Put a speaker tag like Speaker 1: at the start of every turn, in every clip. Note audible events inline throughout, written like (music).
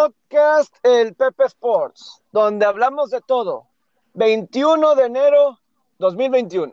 Speaker 1: podcast El Pepe Sports, donde hablamos de todo. 21 de enero 2021.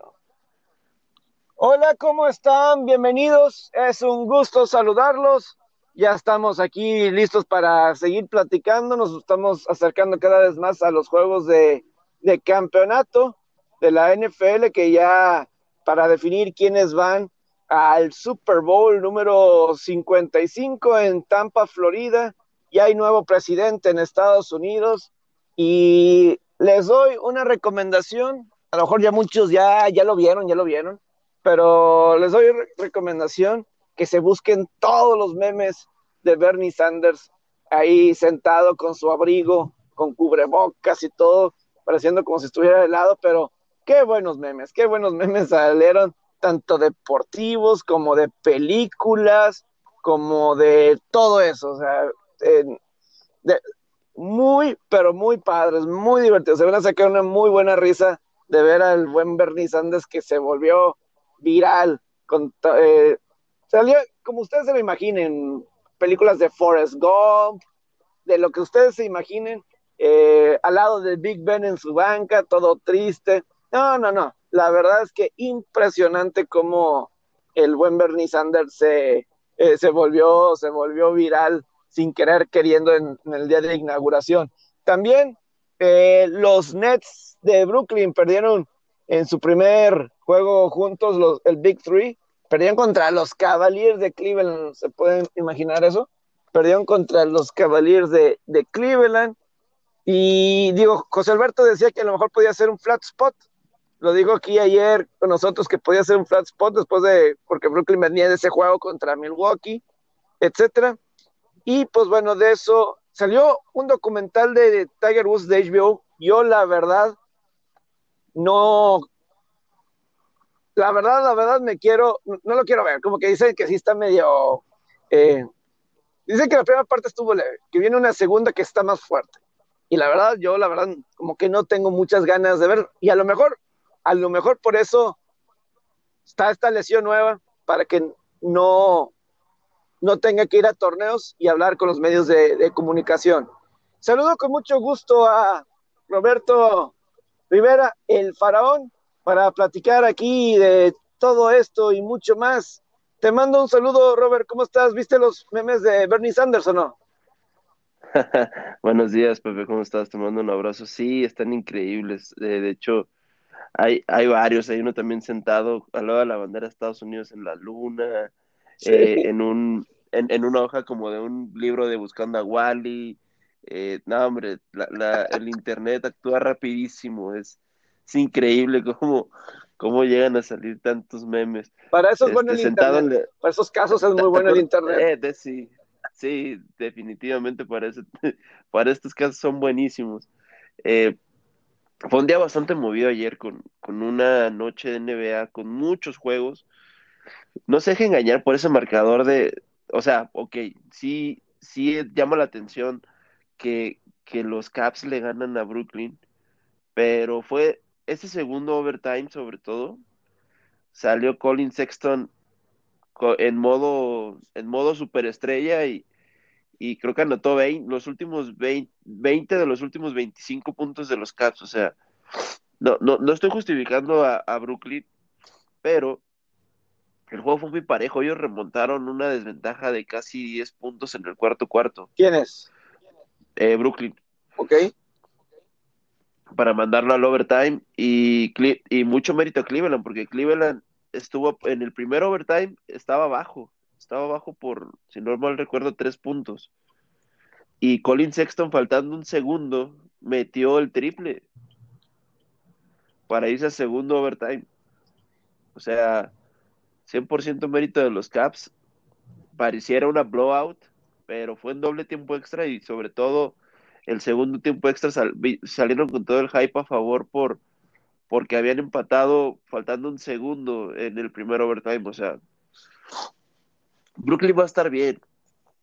Speaker 1: Hola, ¿cómo están? Bienvenidos. Es un gusto saludarlos. Ya estamos aquí listos para seguir platicando. Nos estamos acercando cada vez más a los juegos de, de campeonato de la NFL que ya para definir quiénes van al Super Bowl número 55 en Tampa, Florida. Ya hay nuevo presidente en Estados Unidos y les doy una recomendación. A lo mejor ya muchos ya, ya lo vieron, ya lo vieron, pero les doy recomendación que se busquen todos los memes de Bernie Sanders ahí sentado con su abrigo, con cubrebocas y todo, pareciendo como si estuviera helado, pero qué buenos memes, qué buenos memes salieron, tanto deportivos como de películas, como de todo eso, o sea, muy, pero muy padres, muy divertidos, se van a sacar una muy buena risa de ver al buen Bernie Sanders que se volvió viral, eh, salió, como ustedes se lo imaginen, películas de Forrest Gump, de lo que ustedes se imaginen, eh, al lado de Big Ben en su banca, todo triste. No, no, no. La verdad es que impresionante cómo el buen Bernie Sanders se, eh, se, volvió, se volvió viral sin querer queriendo en, el día de inauguración. También eh, los Nets de Brooklyn perdieron en su primer juego juntos, el Big Three, perdieron contra los Cavaliers de Cleveland, ¿se pueden imaginar eso? Perdieron contra los Cavaliers de, Cleveland. Y digo, José Alberto decía que a lo mejor podía ser un flat spot. Lo digo aquí ayer con nosotros que podía ser un flat spot después de, porque Brooklyn venía de ese juego contra Milwaukee, etcétera. Y pues bueno, de eso salió un documental de Tiger Woods de HBO. Yo la verdad no la verdad, la verdad me quiero, no lo quiero ver, como que dicen que sí está medio, eh, dicen que la primera parte estuvo leve, que viene una segunda que está más fuerte. Y la verdad, yo la verdad, como que no tengo muchas ganas de ver, y a lo mejor, a lo mejor por eso está esta lesión nueva, para que no, no tenga que ir a torneos y hablar con los medios de, comunicación. Saludo con mucho gusto a Roberto Rivera, el faraón, para platicar aquí de todo esto y mucho más. Te mando un saludo, Robert. ¿Cómo estás? ¿Viste los memes de Bernie Sanders o no? (laughs)
Speaker 2: Buenos días, Pepe. ¿Cómo estás? Te mando un abrazo. Sí, están increíbles. de hecho, hay, hay varios. Hay uno también sentado al lado de la bandera de Estados Unidos en la luna, eh, en, un, en, una hoja como de un libro de Buscando a Wally. Eh, no, hombre, el internet actúa rapidísimo. Es, es increíble cómo, cómo llegan a salir tantos memes.
Speaker 1: Para eso es bueno el este, internet. Para esos casos es muy bueno el (laughs) internet.
Speaker 2: Eh, sí, sí, definitivamente para, (laughs) para estos casos son buenísimos. Eh, fue un día bastante movido ayer con, con una noche de NBA, con muchos juegos. No se deje engañar por ese marcador de, o sea, ok, sí, sí llama la atención que, que los Caps le ganan a Brooklyn, pero fue ese segundo overtime, sobre todo, salió Colin Sexton en modo, en modo superestrella y, y creo que anotó 20, los últimos 20, de los últimos 25 puntos de los Caps. O sea, no, no, no estoy justificando a, Brooklyn, pero el juego fue muy parejo. Ellos remontaron una desventaja de casi 10 puntos en el cuarto cuarto.
Speaker 1: ¿Quién es?
Speaker 2: Eh, Brooklyn.
Speaker 1: Ok
Speaker 2: para mandarlo al overtime y, y mucho mérito a Cleveland, porque Cleveland estuvo en el primer overtime, estaba abajo, estaba abajo por, si no mal recuerdo, tres puntos. Y Colin Sexton, faltando un segundo, metió el triple para irse al segundo overtime. O sea, 100% mérito de los Caps. Pareciera una blowout, pero fue en doble tiempo extra y sobre todo el segundo tiempo extra salieron con todo el hype a favor por porque habían empatado faltando un segundo en el primer overtime. O sea, Brooklyn va a estar bien,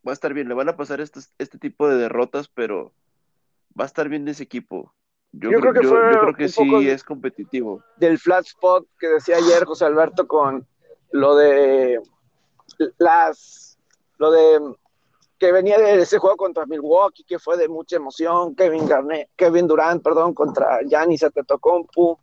Speaker 2: va a estar bien. Le van a pasar este tipo de derrotas, pero va a estar bien ese equipo. Yo, creo, que, yo, creo que sí es competitivo.
Speaker 1: Del flat spot que decía ayer José Alberto con lo de las lo de que venía de ese juego contra Milwaukee, que fue de mucha emoción, Kevin Garnett, Kevin Durant, perdón, contra Giannis Antetokounmpo,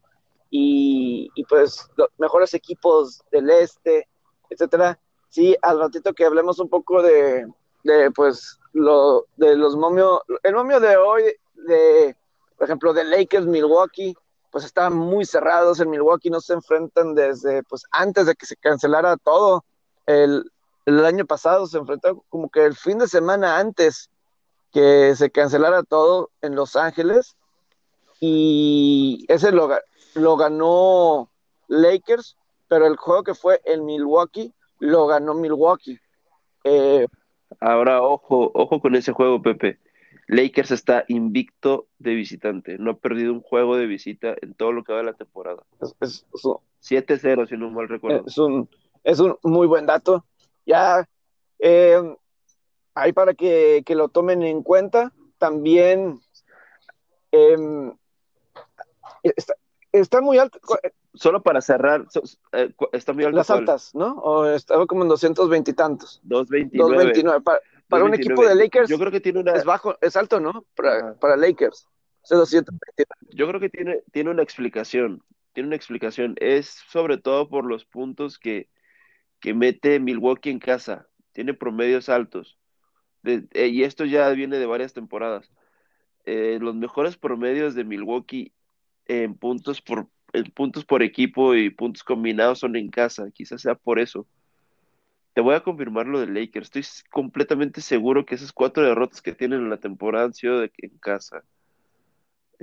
Speaker 1: y, y pues los mejores equipos del este, etcétera. Sí, al ratito que hablemos un poco de, de pues, lo, de los momios, el momio de hoy, de, por ejemplo, de Lakers, Milwaukee, pues estaban muy cerrados en Milwaukee, no se enfrentan desde, pues, antes de que se cancelara todo. El, el año pasado se enfrentó como que el fin de semana antes que se cancelara todo en Los Ángeles y ese lo, lo ganó Lakers, pero el juego que fue en Milwaukee lo ganó Milwaukee. Eh,
Speaker 2: Ahora, ojo, ojo con ese juego, Pepe. Lakers está invicto de visitante. No ha perdido un juego de visita en todo lo que va de la temporada.
Speaker 1: es, es- es un-
Speaker 2: 7-0, si no mal recuerdo.
Speaker 1: es un, es un muy buen dato. Ya, eh, ahí para que, que lo tomen en cuenta, también em, está, está muy alto,
Speaker 2: Solo para cerrar, so- eh, está muy alto.
Speaker 1: las altas, ¿no? O estaba como en 220 y tantos.
Speaker 2: 2.29.
Speaker 1: 229. Para, para un
Speaker 2: 2.29.
Speaker 1: equipo de Lakers
Speaker 2: Yo creo que tiene una,
Speaker 1: es bajo, es alto, ¿no? Para, Lakers. Es de 229.
Speaker 2: yo creo que tiene, tiene una explicación. Tiene una explicación. Es sobre todo por los puntos que, que mete Milwaukee en casa. Tiene promedios altos. De- eh, y esto ya viene de varias temporadas. Eh, los mejores promedios de Milwaukee en puntos por, en puntos por equipo y puntos combinados son en casa. Quizás sea por eso. Te voy a confirmar lo de Lakers. Estoy completamente seguro que esas cuatro derrotas que tienen en la temporada han sido en casa.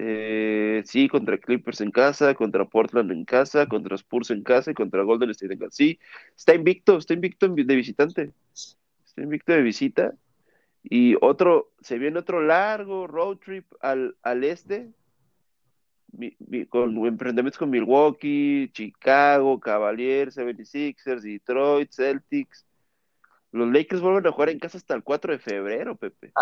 Speaker 2: Eh, sí, contra Clippers en casa, contra Portland en casa, contra Spurs en casa y contra Golden State en casa. Sí, está invicto, está invicto de visitante. Está invicto de visita. Y otro, se viene otro largo road trip al, al este, con emprendimientos con Milwaukee, Chicago, Cavaliers, 76ers, Detroit, Celtics. Los Lakers vuelven a jugar en casa hasta el 4 de febrero, Pepe.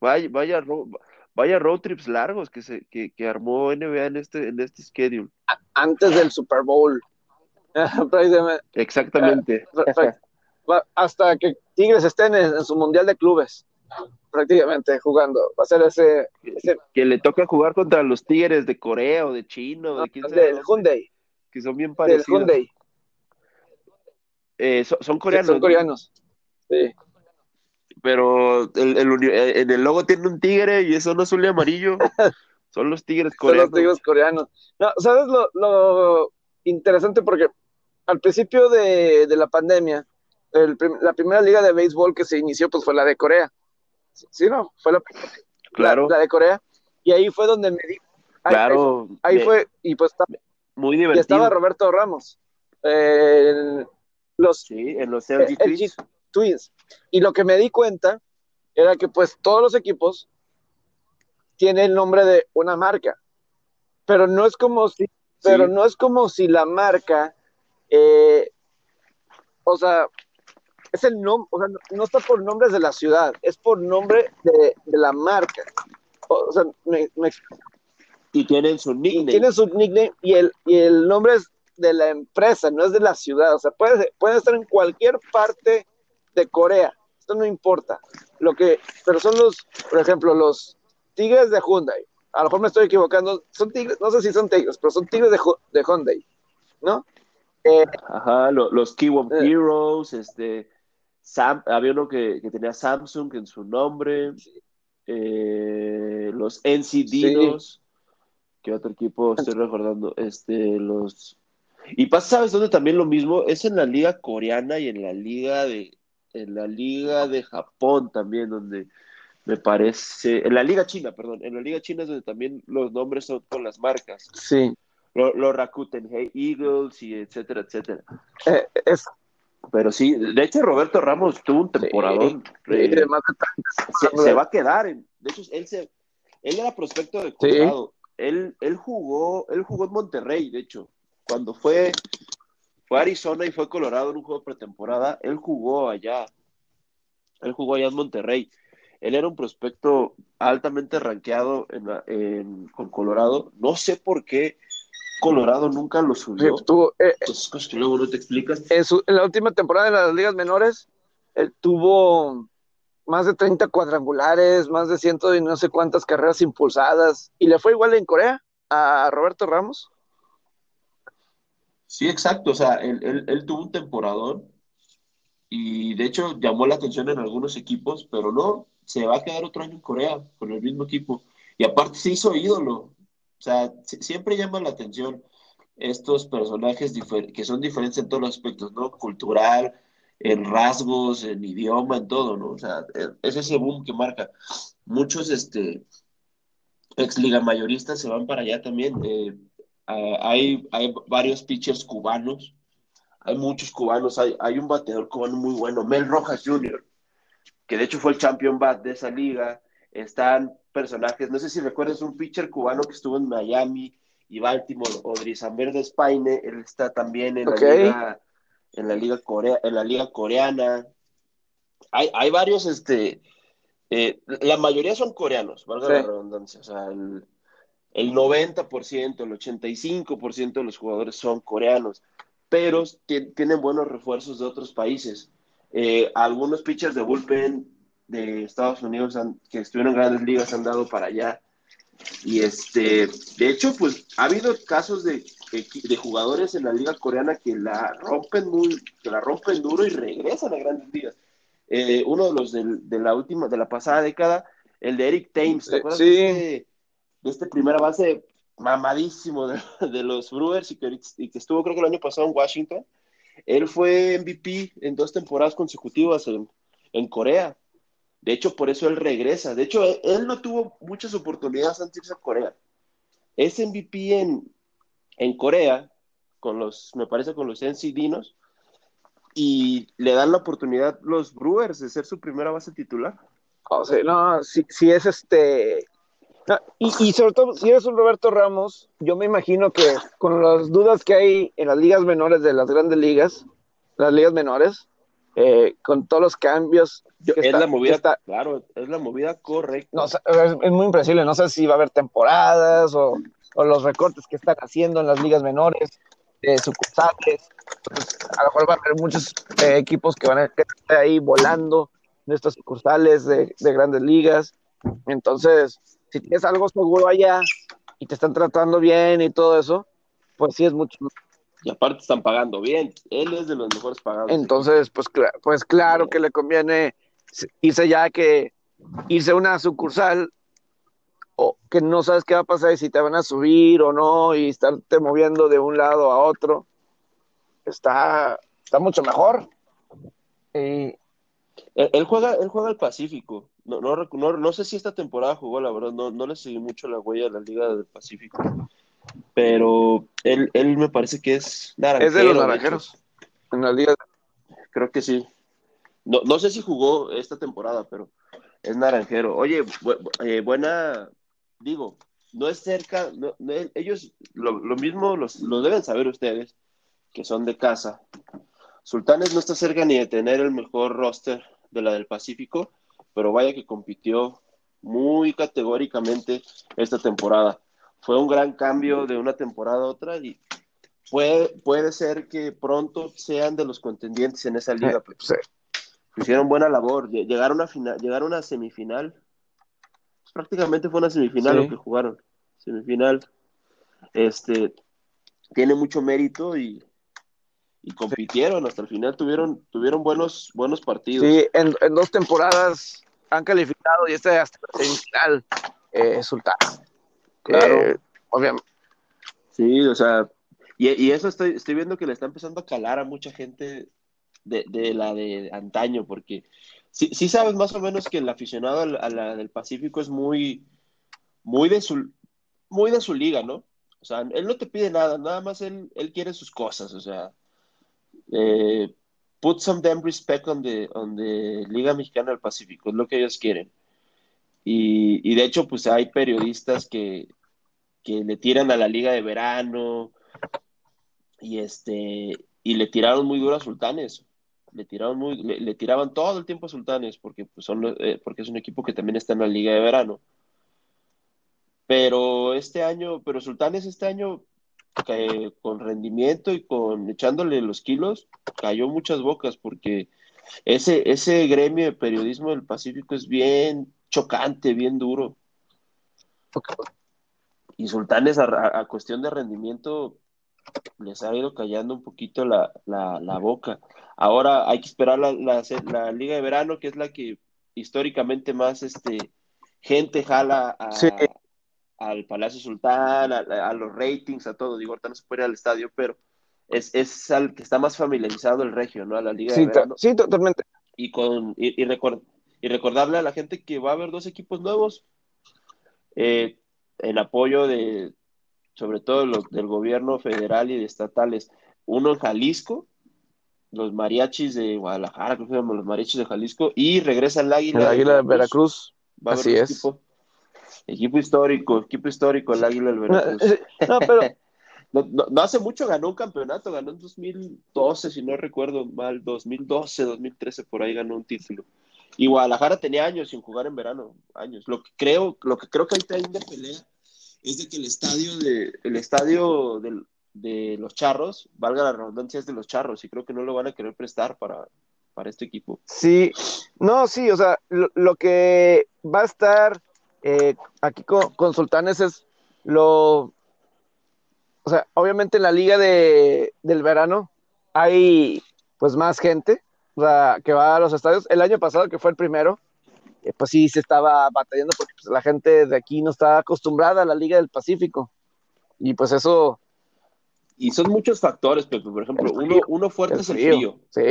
Speaker 2: Vaya, vaya, ro- vaya road trips largos que se que, que armó NBA en este en este schedule.
Speaker 1: antes del Super Bowl. (laughs)
Speaker 2: Exactamente.
Speaker 1: va- hasta que Tigres estén en, en su Mundial de Clubes, prácticamente jugando. Va a ser ese, ese
Speaker 2: Que le toca jugar contra los Tigres de Corea o de China o de quién
Speaker 1: del Hyundai,
Speaker 2: que son bien
Speaker 1: del
Speaker 2: parecidos.
Speaker 1: Hyundai.
Speaker 2: Eh, so- son coreanos,
Speaker 1: Son
Speaker 2: ¿no?
Speaker 1: coreanos. Sí.
Speaker 2: pero el, el eh, en el logo tiene un tigre y eso no es azul y amarillo. (laughs) Son los tigres
Speaker 1: Son los
Speaker 2: coreanos.
Speaker 1: tigres coreanos. No, ¿sabes lo, lo interesante? Porque al principio de, de la pandemia, el la primera liga de béisbol que se inició pues fue la de Corea. ¿Sí, no? Fue la,
Speaker 2: Claro,
Speaker 1: la, la de Corea. Y ahí fue donde me di. ahí-
Speaker 2: claro.
Speaker 1: Ahí,
Speaker 2: me-
Speaker 1: fue, y pues está-
Speaker 2: muy
Speaker 1: y
Speaker 2: divertido.
Speaker 1: estaba Roberto Ramos. Eh, los
Speaker 2: Sí, en los
Speaker 1: el-
Speaker 2: LG
Speaker 1: el
Speaker 2: Twins.
Speaker 1: Y lo que me di cuenta era que pues todos los equipos tienen el nombre de una marca. Pero no es como si, pero
Speaker 2: Sí.
Speaker 1: no es como si la marca, eh, o sea, es el nombre, o sea, no, está por nombres de la ciudad, es por nombre de, de la marca. O, sea, me, me
Speaker 2: Y tienen su
Speaker 1: y
Speaker 2: nickname.
Speaker 1: tiene su nickname y el, y el nombre es de la empresa, no es de la ciudad. O sea, puede, puede estar en cualquier parte de Corea. Esto no importa. Lo que, pero son los, por ejemplo, los Tigres de Hyundai. A lo mejor me estoy equivocando. Son Tigres, no sé si son Tigres, pero son Tigres de, de Hyundai, ¿no? Eh,
Speaker 2: Ajá, lo- los Kiwon
Speaker 1: Eh.
Speaker 2: Heroes, este, Sam, había uno que, que tenía Samsung en su nombre, eh, los NC Dinos, ¿qué otro equipo estoy recordando? Este, los... Y pasa, ¿sabes dónde también lo mismo? Es en la liga coreana y en la liga de, en la liga de Japón también, donde me parece, en la liga china, perdón, en la liga china es donde también los nombres son con las marcas,
Speaker 1: sí.
Speaker 2: los, los Rakuten Hey Eagles y etcétera, etcétera.
Speaker 1: Eh, es
Speaker 2: Pero sí, de hecho Roberto Ramos tuvo un temporadón.
Speaker 1: eh,
Speaker 2: eh,
Speaker 1: de-
Speaker 2: se, se va a quedar. en- de hecho, él se, él era prospecto de Colorado. Él, él jugó, él jugó en Monterrey, de hecho. Cuando fue, fue a Arizona y fue a Colorado en un juego pretemporada, él jugó allá. Él jugó allá en Monterrey. Él era un prospecto altamente rankeado en la- en- con Colorado. No sé por qué Colorado nunca lo subió.
Speaker 1: tuvo, eh,
Speaker 2: Esas cosas que luego no te explicas.
Speaker 1: en, su- en la última temporada de las ligas menores, él tuvo más de 30 cuadrangulares, más de ciento y no sé cuántas carreras impulsadas. ¿Y le fue igual en Corea a Roberto Ramos?
Speaker 2: Sí, exacto. O sea, él, él tuvo un temporador y de hecho llamó la atención en algunos equipos, pero no, se va a quedar otro año en Corea con el mismo equipo. Y aparte se hizo ídolo. O sea, siempre llama la atención estos personajes que son diferentes en todos los aspectos, ¿no? Cultural, en rasgos, en idioma, en todo, ¿no? O sea, es ese boom que marca. Muchos, este, ex liga mayoristas se van para allá también. Eh, hay, hay varios pitchers cubanos hay muchos cubanos, hay, hay un bateador cubano muy bueno, Mel Rojas Jr., que de hecho fue el champion bat de esa liga. Están personajes, no sé si recuerdas un pitcher cubano que estuvo en Miami y Baltimore, Odrizamber de Spaine, él está también en la liga, en la liga Corea, en la liga coreana. Hay, hay varios, este, eh, la mayoría son coreanos, valga la redundancia, o sea, el, el 90%, el 85% de los jugadores son coreanos pero tienen buenos refuerzos de otros países. Eh, algunos pitchers de bullpen de Estados Unidos que estuvieron en grandes ligas han dado para allá. Y este, de hecho, pues ha habido casos de, de, jugadores en la liga coreana que la rompen muy, que la rompen duro y regresan a grandes ligas. Eh, uno de los de, la última, de la pasada década, el de Eric Thames, ¿te acuerdas de, este, de este primera base mamadísimo de, los Brewers y que, estuvo creo que el año pasado en Washington. Él fue MVP en dos temporadas consecutivas en, Corea. De hecho, por eso él regresa. De hecho, él, no tuvo muchas oportunidades antes de irse a Corea. Es MVP en, en Corea, con los, me parece, con los NC Dinos, y le dan la oportunidad los Brewers de ser su primera base titular.
Speaker 1: O sea, no, si, si es este, y, sobre todo, si eres un Roberto Ramos, yo me imagino que con las dudas que hay en las ligas menores de las grandes ligas, las ligas menores, eh, con todos los cambios.
Speaker 2: Es la movida, claro, es la movida correcta.
Speaker 1: es, muy impresible, no sé si va a haber temporadas o, los recortes que están haciendo en las ligas menores, eh, sucursales. a lo mejor va a haber muchos eh, equipos que van a estar ahí volando en estas sucursales de, de grandes ligas. Entonces, si tienes algo seguro allá y te están tratando bien y todo eso, pues sí es mucho.
Speaker 2: Y aparte están pagando bien. Él es de los mejores pagados.
Speaker 1: Entonces, pues, pues claro que le conviene irse ya que irse a una sucursal o que no sabes qué va a pasar y si te van a subir o no y estarte moviendo de un lado a otro. Está, está mucho mejor.
Speaker 2: Y... Él, juega, él juega al Pacífico. No, no, no, sé si esta temporada jugó, la verdad, no, no le seguí mucho la huella de la Liga del Pacífico. Pero él, él me parece que es
Speaker 1: naranjero. Es de los naranjeros. En la Liga.
Speaker 2: Creo que sí. No, no sé si jugó esta temporada, pero es naranjero. Oye, eh, buena, digo, no es cerca, no, ellos lo, lo mismo los, lo deben saber ustedes, que son de casa. Sultanes no está cerca ni de tener el mejor roster de la del Pacífico, pero vaya que compitió muy categóricamente esta temporada. Fue un gran cambio de una temporada a otra y puede, puede ser que pronto sean de los contendientes en esa liga. Pues. Hicieron buena labor, llegaron a, final, llegaron a semifinal. Pues, prácticamente fue una semifinal lo que jugaron. Semifinal. Este, tiene mucho mérito y y compitieron hasta el final, tuvieron, tuvieron buenos, buenos partidos.
Speaker 1: Sí, en, dos temporadas han calificado y este hasta el semifinal eh, Sultán.
Speaker 2: Claro. Eh, obviamente. Sí, o sea, y, eso estoy, estoy viendo que le está empezando a calar a mucha gente de, la de antaño, porque sí, sí, sabes más o menos que el aficionado a la, del Pacífico es muy, muy de su, muy de su liga, ¿no? O sea, él no te pide nada, nada más él, él quiere sus cosas, o sea, eh, put some damn respect on the, Liga Mexicana del Pacífico, es lo que ellos quieren. Y, de hecho, pues hay periodistas que, que le tiran a la Liga de Verano y este y le tiraron muy duro a Sultanes. Le tiraron muy, le, tiraban todo el tiempo a Sultanes porque pues son eh, porque es un equipo que también está en la Liga de Verano. Pero este año, pero Sultanes este año con rendimiento y con echándole los kilos, cayó muchas bocas porque ese, ese gremio de periodismo del Pacífico es bien chocante, bien duro. Y Sultanes, a, cuestión de rendimiento, les ha ido callando un poquito la, boca. Ahora hay que esperar la, la, Liga de Verano, que es la que históricamente más este, gente jala al Palacio Sultán, a, los ratings, a todo. Digo, ahorita no se puede ir al estadio, pero es, es al que está más familiarizado el regio, ¿no? A la Liga
Speaker 1: de
Speaker 2: Verano.
Speaker 1: Sí, totalmente.
Speaker 2: Y, con, y, y, recordarle a la gente que va a haber dos equipos nuevos. Eh, en apoyo de, sobre todo los, del gobierno federal y de estatales. Uno en Jalisco, los mariachis de Guadalajara, creo que se los mariachis de Jalisco, y regresa el Águila.
Speaker 1: El Águila de Veracruz.
Speaker 2: Va a Así es. Equipo, equipo, histórico, equipo histórico, el Águila del Veracruz.
Speaker 1: No, pero. (laughs)
Speaker 2: no, hace mucho ganó un campeonato, ganó en 2012, si no recuerdo mal, 2012, 2013, por ahí ganó un título. Y Guadalajara tenía años sin jugar en verano, años. Lo que creo, lo que creo que ahorita hay de pelea es de que el estadio de, el estadio de los charros, valga la redundancia, es de los charros, y creo que no lo van a querer prestar para, para este equipo.
Speaker 1: Sí, no, sí, o sea, lo, que va a estar eh, aquí con, Sultanes es lo, o sea, obviamente en la liga de, del verano hay pues más gente, o sea, que va a los estadios. El año pasado, que fue el primero, eh, pues sí se estaba batallando porque pues, la gente de aquí no está acostumbrada a la Liga del Pacífico. Y pues eso...
Speaker 2: Y son muchos factores, Pepe. Por ejemplo, uno, uno, fuerte es el frío.
Speaker 1: Sí,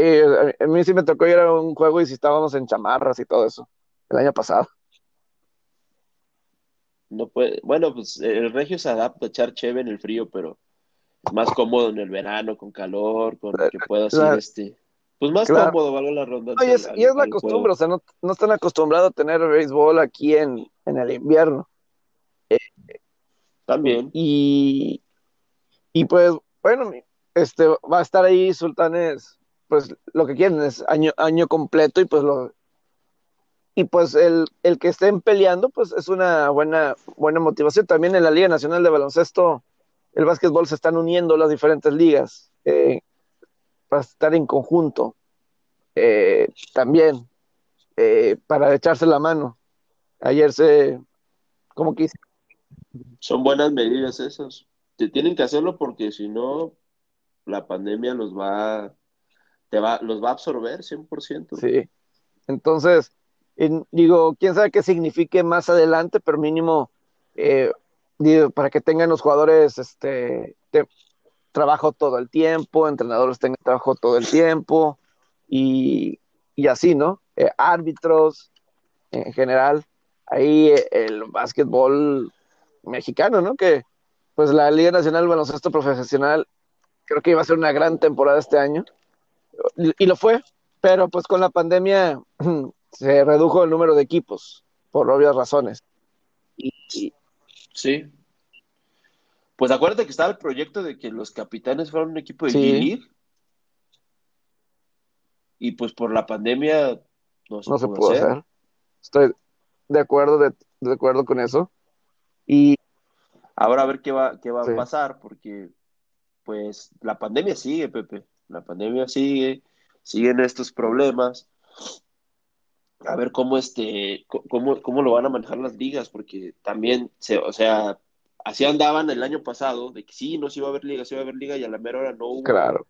Speaker 1: a mí sí me tocó ir a un juego y si estábamos en chamarras y todo eso, el año pasado.
Speaker 2: No puede, bueno, pues el regio se adapta a echar cheve en el frío, pero es más cómodo en el verano, con calor, con que pueda hacer este pues más cómodo, vale la ronda.
Speaker 1: y es, la costumbre, o sea, no, están acostumbrados a tener béisbol aquí en, el invierno.
Speaker 2: También.
Speaker 1: Y, y pues, bueno, este va a estar ahí Sultanes, pues lo que quieren es año, año completo y pues lo y pues el, el que estén peleando, pues es una buena, buena motivación. También en la Liga Nacional de Baloncesto, el básquetbol se están uniendo las diferentes ligas. Eh, para estar en conjunto eh, también eh, para echarse la mano. Ayer se, como que
Speaker 2: Son buenas medidas esas. Te tienen que hacerlo porque si no, la pandemia los va, te va, los va a absorber 100%.
Speaker 1: Sí. Entonces, digo, quién sabe qué signifique más adelante, pero mínimo eh, para que tengan los jugadores este, trabajo todo el tiempo, entrenadores tengan trabajo todo el tiempo y, así, ¿no? Eh, árbitros en general. Ahí eh, el básquetbol mexicano, ¿no? Que pues la Liga Nacional de Baloncesto Profesional creo que iba a ser una gran temporada este año y, lo fue, pero pues con la pandemia (clears throat) se redujo el número de equipos por obvias razones.
Speaker 2: sí, pues acuérdate que estaba el proyecto de que los capitanes fueran un equipo de sí. Y pues por la pandemia no se, pudo, hacer.
Speaker 1: Estoy de acuerdo, de, acuerdo con eso. Y
Speaker 2: ahora a ver qué va, qué va a pasar, porque pues la pandemia sigue, Pepe. La pandemia sigue, siguen estos problemas. A ver cómo este, cómo, cómo lo van a manejar las ligas, porque también se, o sea, así andaban el año pasado, de que sí, no se iba a haber liga, se iba a haber liga, y a la mera hora no hubo.
Speaker 1: Claro.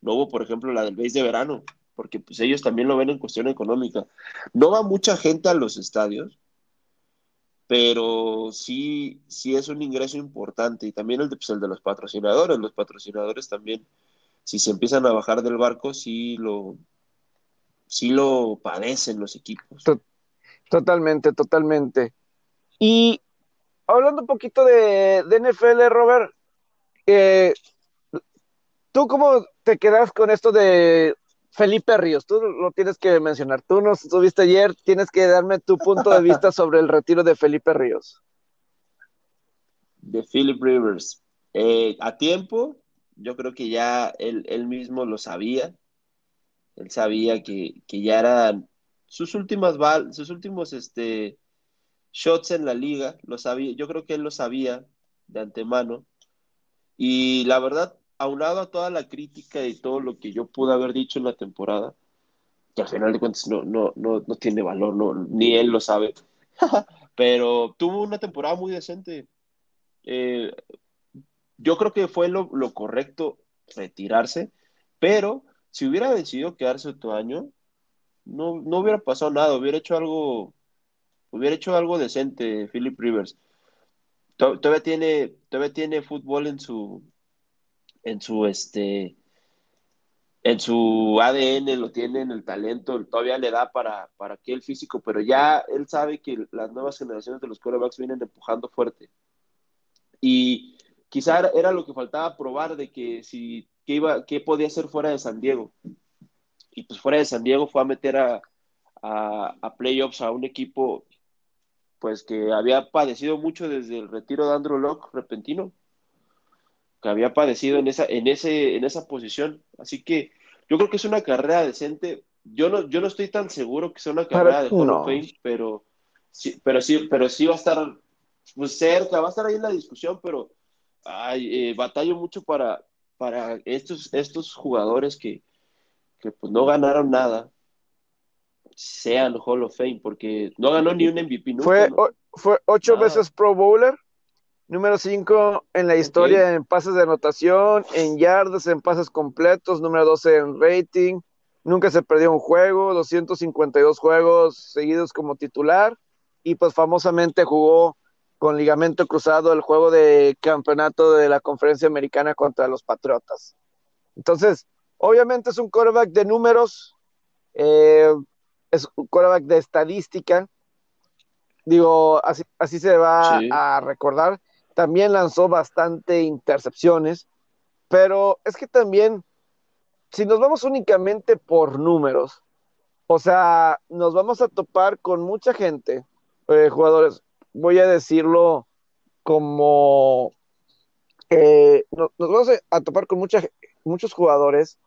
Speaker 2: No hubo, por ejemplo, la del base de verano, porque pues ellos también lo ven en cuestión económica. No va mucha gente a los estadios, pero sí, sí es un ingreso importante, y también el de, pues, el de los patrocinadores, los patrocinadores también, si se empiezan a bajar del barco, sí lo, sí lo padecen los equipos.
Speaker 1: Totalmente, totalmente. Y hablando un poquito de, NFL, Robert, eh, ¿tú cómo te quedas con esto de Felipe Ríos? Tú lo tienes que mencionar. Tú nos estuviste ayer, tienes que darme tu punto de vista (laughs) sobre el retiro de Felipe Ríos.
Speaker 2: De Philip Rivers. Eh, a tiempo, yo creo que ya él, él mismo lo sabía. Él sabía que, que ya eran sus últimas sus últimos este shots en la liga, lo sabía, yo creo que él lo sabía de antemano. Y la verdad, aunado a toda la crítica y todo lo que yo pude haber dicho en la temporada, que al final de cuentas no, no, no, no tiene valor, ni él lo sabe. (laughs) Pero tuvo una temporada muy decente. Eh, yo creo que fue lo, lo, correcto retirarse, pero si hubiera decidido quedarse otro año, no, no hubiera pasado nada, hubiera hecho algo, hubiera hecho algo decente Philip Rivers. Todavía tiene, todavía tiene fútbol en su, en su este, en su ADN lo tiene, en el talento, todavía le da para, para que el físico, pero ya él sabe que las nuevas generaciones de los quarterbacks vienen empujando fuerte. Y quizá era lo que faltaba probar de que si qué iba, qué podía hacer fuera de San Diego. Y pues fuera de San Diego fue a meter a, a, playoffs a un equipo pues que había padecido mucho desde el retiro de Andrew Locke repentino que había padecido en esa, en ese, en esa posición. Así que yo creo que es una carrera decente. Yo no, yo no estoy tan seguro que sea una carrera de Hall of Fame, pero sí, pero sí, pero sí va a estar pues, cerca, va a estar ahí en la discusión, pero ay, eh, batallo mucho para, para estos, estos jugadores que, que pues, no ganaron nada sean Hall of Fame, porque no ganó ni un MVP nunca.
Speaker 1: Fue, fue ocho veces Pro Bowler Número 5 en la historia en pases de anotación, en yardas, en pases completos. Número 12 en rating. Nunca se perdió un juego, 252 juegos seguidos como titular. Y pues famosamente jugó con ligamento cruzado el juego de campeonato de la conferencia americana contra los Patriotas. Entonces, obviamente es un quarterback de números, eh, es un quarterback de estadística. Digo, así, así se va a recordar también lanzó bastante intercepciones, pero es que también, si nos vamos únicamente por números, o sea, nos vamos a topar con mucha gente, eh, jugadores, voy a decirlo como, eh, nos, vamos a topar con mucha, muchos jugadores,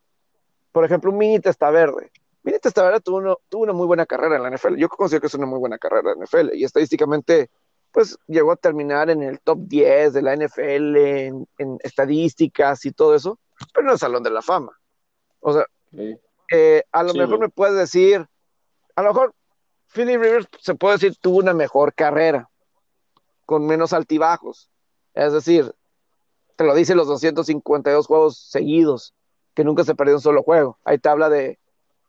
Speaker 1: por ejemplo, un Mini Testaverde. Mini Testaverde tuvo, tuvo una muy buena carrera en la NFL. Yo considero que es una muy buena carrera en la NFL y estadísticamente pues llegó a terminar en el top 10 de la NFL, en, estadísticas y todo eso, pero en el Salón de la Fama. O sea, eh, a lo mejor me puedes decir, a lo mejor Philly Rivers se puede decir tuvo una mejor carrera, con menos altibajos. Es decir, te lo dice los 252 juegos seguidos, que nunca se perdió un solo juego. Ahí te habla de,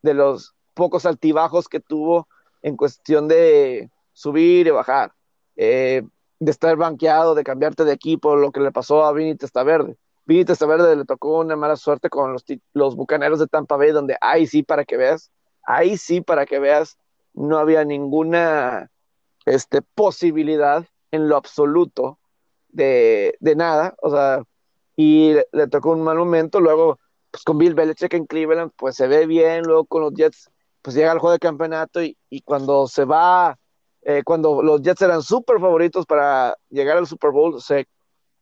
Speaker 1: de los pocos altibajos que tuvo en cuestión de subir y bajar. Eh, de estar banqueado, de cambiarte de equipo, lo que le pasó a Vini Testaverde. Vini Testaverde le tocó una mala suerte con los, los bucaneros de Tampa Bay, donde ahí sí, para que veas, ahí sí, para que veas, no había ninguna este, posibilidad en lo absoluto de, de nada, o sea, y le, tocó un mal momento, luego, pues con Bill Belichick en Cleveland, pues se ve bien, luego con los Jets, pues llega al juego de campeonato y, y cuando se va eh, cuando los Jets eran súper favoritos para llegar al Super Bowl, se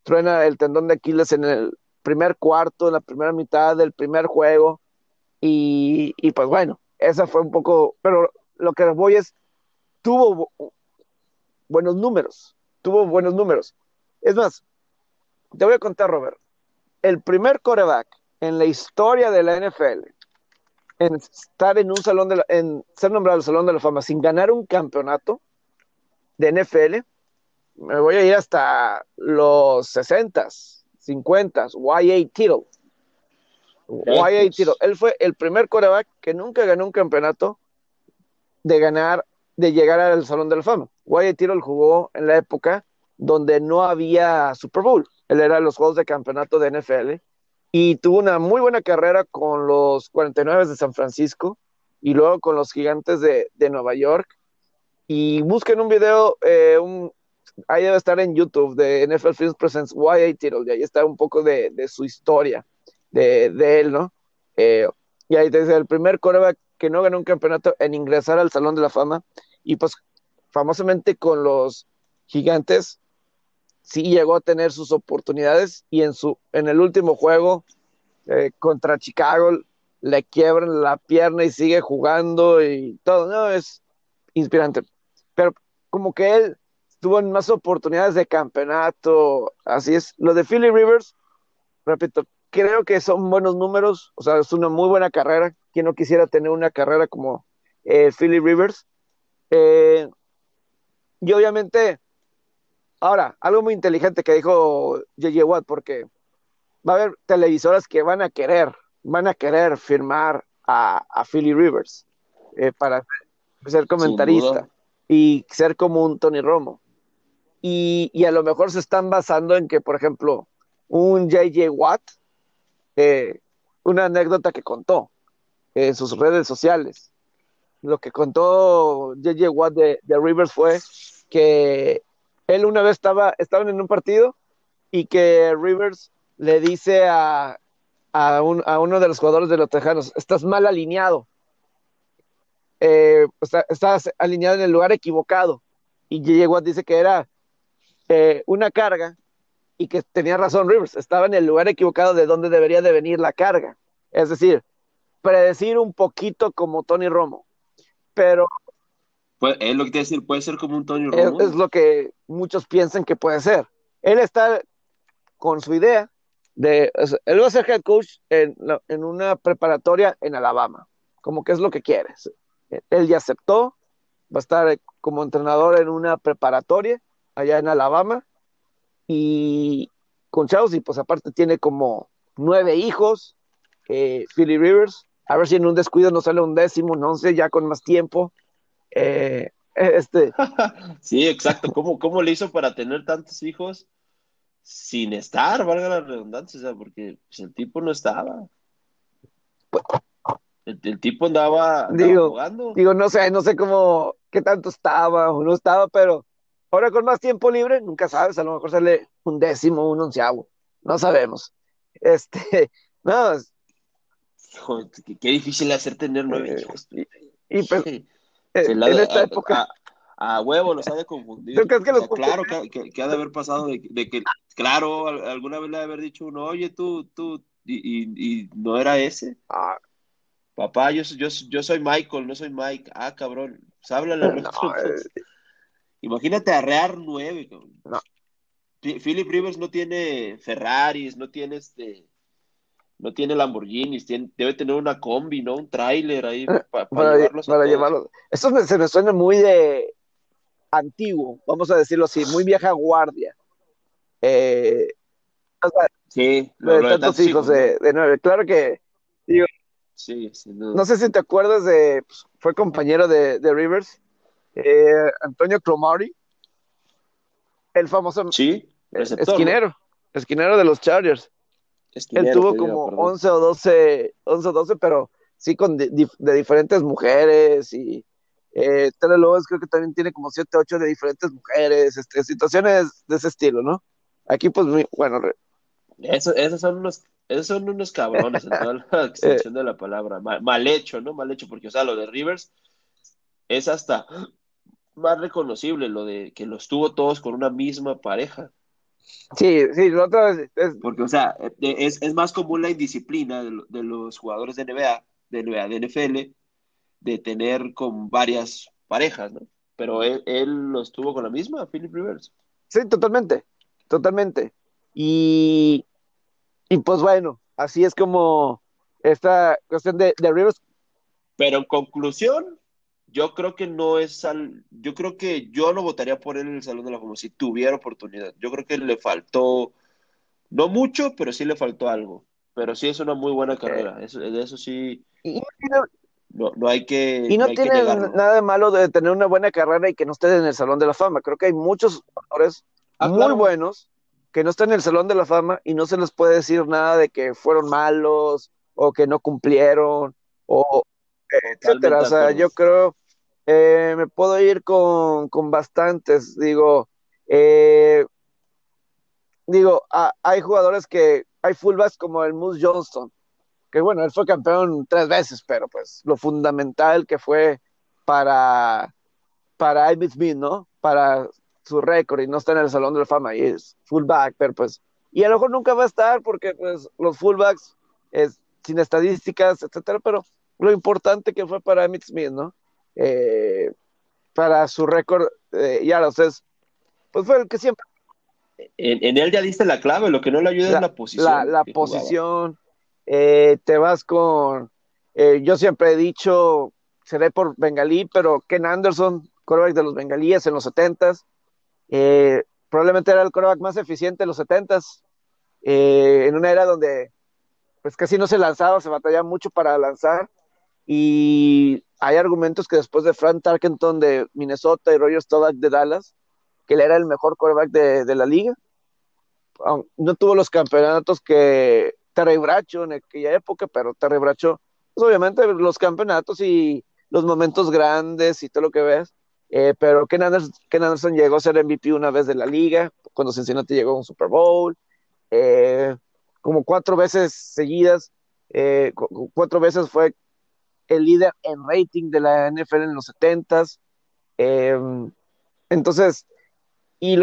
Speaker 1: truena el tendón de Aquiles en el primer cuarto, en la primera mitad del primer juego. Y, pues bueno, esa fue un poco, pero lo que voy es, tuvo buenos números, tuvo buenos números. Es más, te voy a contar, Robert, el primer coreback en la historia de la NFL en estar en un salón de en ser nombrado al Salón de la Fama sin ganar un campeonato de NFL, me voy a ir hasta los 60s, 50s, YA Tittle. YA Tittle. Él fue el primer coreback que nunca ganó un campeonato de ganar, de llegar al Salón de la Fama. YA Tittle jugó en la época donde no había Super Bowl. Él era los juegos de campeonato de NFL y tuvo una muy buena carrera con los 49 de San Francisco y luego con los gigantes de, de Nueva York y busquen un video, eh, un, ahí debe estar en YouTube de NFL Films Presents YA Tittle, y ahí está un poco de, su historia, de, él, ¿no? Eh, y ahí dice el primer coreback que no ganó un campeonato en ingresar al Salón de la Fama, y pues famosamente con los gigantes, sí llegó a tener sus oportunidades, y en, su, en el último juego eh, contra Chicago le quiebran la pierna y sigue jugando y todo, ¿no? Es inspirante pero como que él tuvo más oportunidades de campeonato, así es. Lo de Philly Rivers, repito, creo que son buenos números, o sea, es una muy buena carrera. Quien no quisiera tener una carrera como eh, Philly Rivers? Eh, y obviamente, ahora, algo muy inteligente que dijo J.J. Watt, porque va a haber televisoras que van a querer, van a querer firmar a, a Philly Rivers eh, para ser comentarista y ser como un Tony Romo. Y, y, a lo mejor se están basando en que, por ejemplo, un J.J. Watt, eh, una anécdota que contó en sus redes sociales. Lo que contó J.J. Watt de, de, Rivers fue que él una vez estaba, estaban en un partido y que Rivers le dice a, a, un, a uno de los jugadores de los Tejanos, estás mal alineado. Eh, estás alineado en el lugar equivocado. Y J.J. Dice que era eh, una carga y que tenía razón Rivers, estaba en el lugar equivocado de donde debería de venir la carga. Es decir, predecir un poquito como Tony Romo. Pero...
Speaker 2: Pues, es lo que te decir, puede ser como un Tony
Speaker 1: Romo. Es, es, lo que muchos piensan que puede ser. Él está con su idea de... Él va a ser head coach en, en una preparatoria en Alabama, como que es lo que quiere. Él ya aceptó, va a estar como entrenador en una preparatoria allá en Alabama y con Chelsea, pues aparte tiene como nueve hijos, eh, Philly Rivers, a ver si en un descuido no sale un décimo, no sé, ya con más tiempo. Eh, este. (laughs)
Speaker 2: sí, exacto. ¿Cómo, ¿Cómo le hizo para tener tantos hijos sin estar, valga la redundancia? O sea, porque pues, el tipo no estaba. El, el tipo andaba, andaba
Speaker 1: digo,
Speaker 2: jugando.
Speaker 1: Digo, no sé, no sé cómo, qué tanto estaba o no estaba, pero Ahora con más tiempo libre, nunca sabes, a lo mejor sale un décimo, un onceavo, no sabemos. Este, (laughs) no.
Speaker 2: Joder, qué, qué, difícil hacer tener nueve
Speaker 1: eh,
Speaker 2: hijos.
Speaker 1: Y, y. (laughs) eh,
Speaker 2: la-
Speaker 1: en esta
Speaker 2: a-
Speaker 1: época,
Speaker 2: A, a huevo los ha de confundir.
Speaker 1: ¿Tú crees que
Speaker 2: O sea,
Speaker 1: los
Speaker 2: claro que, que- que ha de haber pasado de, de que, claro, al- alguna vez le ha de haber dicho uno, oye, tú, tú, y, y, y no era ese.
Speaker 1: ah,
Speaker 2: Papá, yo, soy- yo, yo soy Michael, no soy Mike. Ah, cabrón, pues háblale al (laughs)
Speaker 1: no,
Speaker 2: otro,
Speaker 1: eh.
Speaker 2: Imagínate arrear nueve, cabrón.
Speaker 1: No.
Speaker 2: Philip Rivers no tiene Ferraris, no tiene este, no tiene Lamborghinis, tiene- debe tener una combi, ¿no? Un tráiler ahí pa- para
Speaker 1: para,
Speaker 2: llevarlos
Speaker 1: para
Speaker 2: todos.
Speaker 1: llevarlo. Eso me- se me suena muy de antiguo, vamos a decirlo así, muy vieja guardia. Eh, o sea,
Speaker 2: Sí,
Speaker 1: lo de
Speaker 2: lo de
Speaker 1: tantos hijos de, de nueve. Claro que, digo,
Speaker 2: Sí, sin duda.
Speaker 1: no sé si te acuerdas de, pues, fue compañero de, de Rivers, eh, Antonio Cromartie, el famoso
Speaker 2: Sí,
Speaker 1: eh, esquinero, esquinero de los Chargers. Él tuvo
Speaker 2: digo,
Speaker 1: como
Speaker 2: perdón.
Speaker 1: 11 o 12, 11 o 12, pero sí con di- de, diferentes mujeres y eh, Taylor Lewis creo que también tiene como 7 o 8 de diferentes mujeres, este, situaciones de ese estilo, ¿no? Aquí pues, muy- bueno, re-
Speaker 2: Eso- esos son unos, esos son unos cabrones en toda la (laughs) extensión de la palabra. Mal, mal hecho, ¿no? Mal hecho, porque, o sea, lo de Rivers es hasta más reconocible, lo de que los tuvo todos con una misma pareja.
Speaker 1: Sí, sí, lo otro es,
Speaker 2: Porque, o sea, eh, es, es más común la indisciplina de, de los jugadores de NBA, de NBA, de NFL, de tener con varias parejas, ¿no? Pero él, él los tuvo con la misma, Philip Rivers.
Speaker 1: sí, totalmente, totalmente. Y, y pues bueno, así es como esta cuestión de, de Rivers,
Speaker 2: Pero en conclusión, yo creo que no es al, yo creo que yo no votaría por él en el Salón de la Fama si tuviera oportunidad. Yo creo que le faltó, no mucho, pero sí le faltó algo. Pero sí es una muy buena carrera. Eso, de eso sí,
Speaker 1: y, no tiene-
Speaker 2: no, hay que,
Speaker 1: y no tiene nada de malo de tener una buena carrera y que no esté en el Salón de la Fama. Creo que hay muchos jugadores
Speaker 2: Ah,
Speaker 1: muy
Speaker 2: claro.
Speaker 1: buenos que no están en el Salón de la Fama y no se les puede decir nada de que fueron malos o que no cumplieron o etcétera. O sea, yo creo, eh, me puedo ir con, con bastantes. Digo, eh, digo, hay jugadores que, hay fullbacks como el Moose Johnston, que bueno, él fue campeón tres veces, pero pues lo fundamental que fue para, para Ivy Smith, ¿no? Para su récord y no está en el Salón de la Fama y es fullback, pero pues, y a lo mejor nunca va a estar porque pues los fullbacks es sin estadísticas, etcétera, pero lo importante que fue para Emmitt Smith, ¿no? Eh, para su récord, eh, ya, o sea, es- pues fue el que siempre
Speaker 2: En, él ya diste la clave, lo que no le ayuda es la posición.
Speaker 1: La, posición, eh, te vas con, eh, yo siempre he dicho, seré por Bengalí, pero Ken Anderson, quarterback de los Bengalíes en los 70s, eh, probablemente era el quarterback más eficiente en los 70s, en una era donde pues casi no se lanzaba, se batallaba mucho para lanzar, y hay argumentos que después de Frank Tarkenton de Minnesota y Roger Staubach de Dallas, que él era el mejor quarterback de, la liga. No tuvo los campeonatos que Terry Bracho en aquella época, pero Terry Bracho, pues obviamente los campeonatos y los momentos grandes y todo lo que ves. Eh, pero Ken Anderson, llegó a ser MVP una vez de la liga, cuando Cincinnati llegó a un Super Bowl, eh, como cuatro veces seguidas, eh, cuatro veces fue el líder en rating de la NFL en los 70s. entonces, y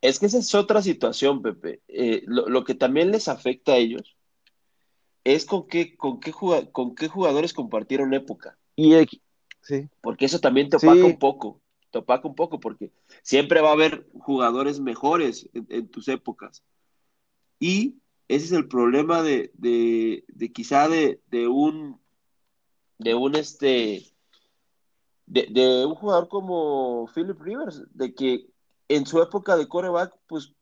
Speaker 2: Es que esa es otra situación, Pepe. Eh, lo, que también les afecta a ellos es con qué, con qué, con qué jugadores compartieron época.
Speaker 1: Y sí.
Speaker 2: Porque eso también te opaca un poco. Te opaca un poco porque siempre va a haber jugadores mejores en, tus épocas. Y ese es el problema de, de, de quizá de, de un de un este de, un jugador como Philip Rivers, de que en su época de coreback, pues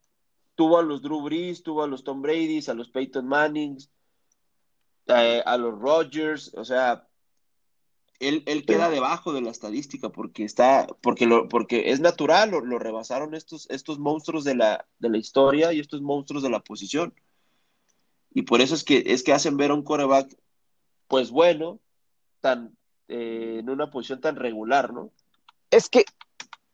Speaker 2: tuvo a los Drew Brees, tuvo a los Tom Brady's, a los Peyton Mannings, eh, a los Rodgers, o sea, él, queda debajo de la estadística porque está, porque lo, porque es natural, lo, rebasaron estos, estos monstruos de la, de la historia y estos monstruos de la posición. Y por eso es que, es que hacen ver a un coreback, pues bueno, tan, eh, en una posición tan regular, ¿no?
Speaker 1: Es que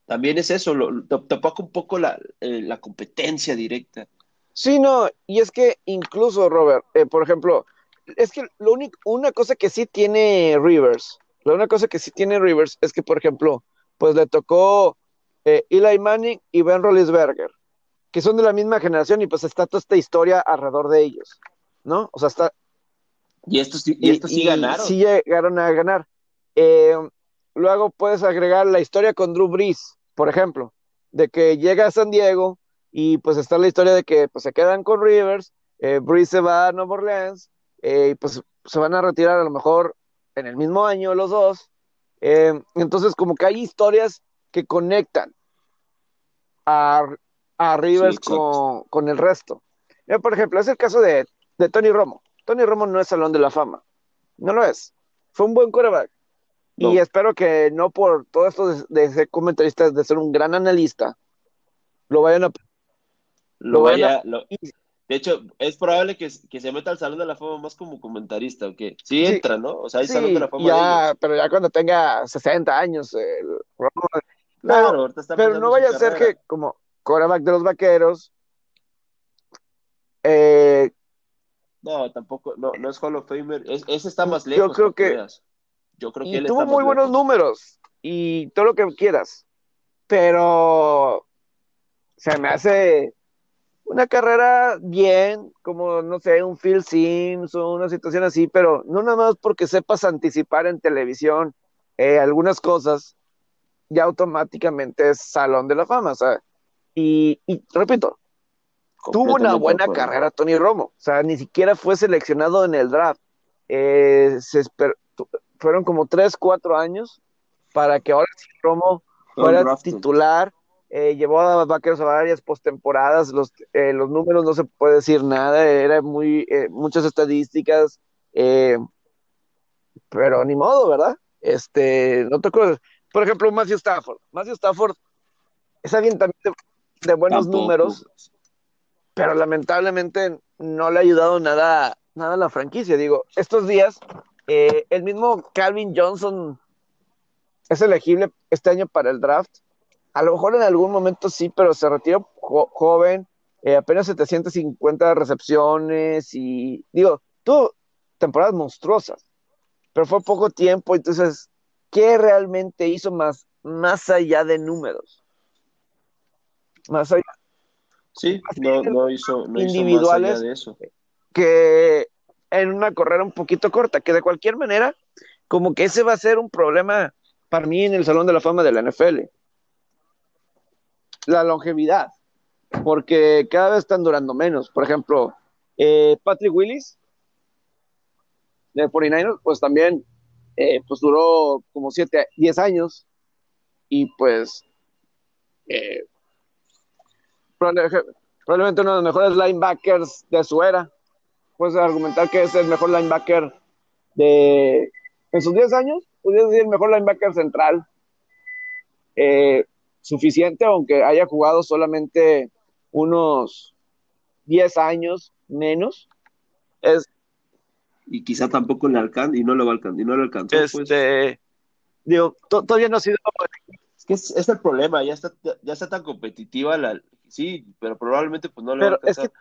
Speaker 2: también es eso, lo, tampoco un poco la, eh, la, competencia directa.
Speaker 1: Sí, no, y es que incluso, Robert, eh, por ejemplo, es que lo único, una cosa que sí tiene Rivers, la única cosa que sí tiene Rivers es que, por ejemplo, pues le tocó Eli Manning y Ben Roethlisberger, que son de la misma generación y pues está toda esta historia alrededor de ellos, ¿no? O sea, está...
Speaker 2: Y estos, y estos sí ganaron.
Speaker 1: Sí llegaron a ganar. Eh, luego puedes agregar la historia con Drew Brees, por ejemplo, de que llega a San Diego y pues está la historia de que pues, se quedan con Rivers, eh, Brees se va a Nueva Orleans eh, y pues se van a retirar a lo mejor en el mismo año los dos. entonces como que hay historias que conectan a, Rivers con, el resto. por ejemplo, es el caso de, de Tony Romo. Tony Romo no es Salón de la Fama. No lo es. Fue un buen quarterback. Y espero que no por todo esto de, ser comentarista, de ser un gran analista, lo vayan a...
Speaker 2: Lo, vaya, de hecho, es probable que, se meta al Salón de la Fama más como comentarista, ¿o qué? Sí entra, ¿no? O sea, hay Salón de la Fama.
Speaker 1: Ya, pero ya cuando tenga 60 años. claro, pero no vaya a ser que como quarterback de los vaqueros,
Speaker 2: eh, no, tampoco, no, no es Hall of Famer. ese está más lejos.
Speaker 1: Yo creo que, y tuvo muy buenos números y todo lo que quieras, pero se me hace una carrera bien, como no sé, un Phil Sims o una situación así, pero no nada más porque sepas anticipar en televisión eh, algunas cosas, ya automáticamente es Salón de la Fama, o sea, y, y repito, tuvo una buena carrera Tony Romo, o sea, ni siquiera fue seleccionado en el draft. Eh, se fueron como tres, cuatro años para que ahora sí Romo fuera titular. Eh, llevó a Vaqueros a varias postemporadas, los, eh, los números no se puede decir nada, era muy, eh, muchas estadísticas, pero ni modo, ¿verdad? Este, no tocó, por ejemplo, Matthew Stafford. Matthew Stafford es alguien también de, buenos números, pero lamentablemente no le ha ayudado nada, nada a la franquicia. Digo, estos días eh, el mismo Calvin Johnson es elegible este año para el draft. A lo mejor en algún momento sí, pero se retiró joven, eh, apenas 750 recepciones y digo, tuvo temporadas monstruosas, pero fue poco tiempo, entonces, ¿qué realmente hizo más, más allá de números? Más allá.
Speaker 2: Sí, no, hizo, no individuales hizo más allá de eso.
Speaker 1: Que en una carrera un poquito corta, que de cualquier manera, como que ese va a ser un problema para mí en el Salón de la Fama de la NFL. La longevidad. porque cada vez están durando menos. Por ejemplo, eh, Patrick Willis de 49ers, pues también eh, pues duró como 7, 10 años y pues eh, probablemente uno de los mejores linebackers de su era. Puedes argumentar que es el mejor linebacker de en sus 10 años, podría decir el mejor linebacker central. Eh, suficiente, aunque haya jugado solamente unos 10 años menos. Es,
Speaker 2: y quizá tampoco le alcanza y no lo va a alcanzar, y no lo alcanzó. Pues.
Speaker 1: Este, digo, todavía no ha sido.
Speaker 2: Es que es, el problema, ya está, ya está tan competitiva la, sí, pero probablemente pues no le va a alcanzar. Es que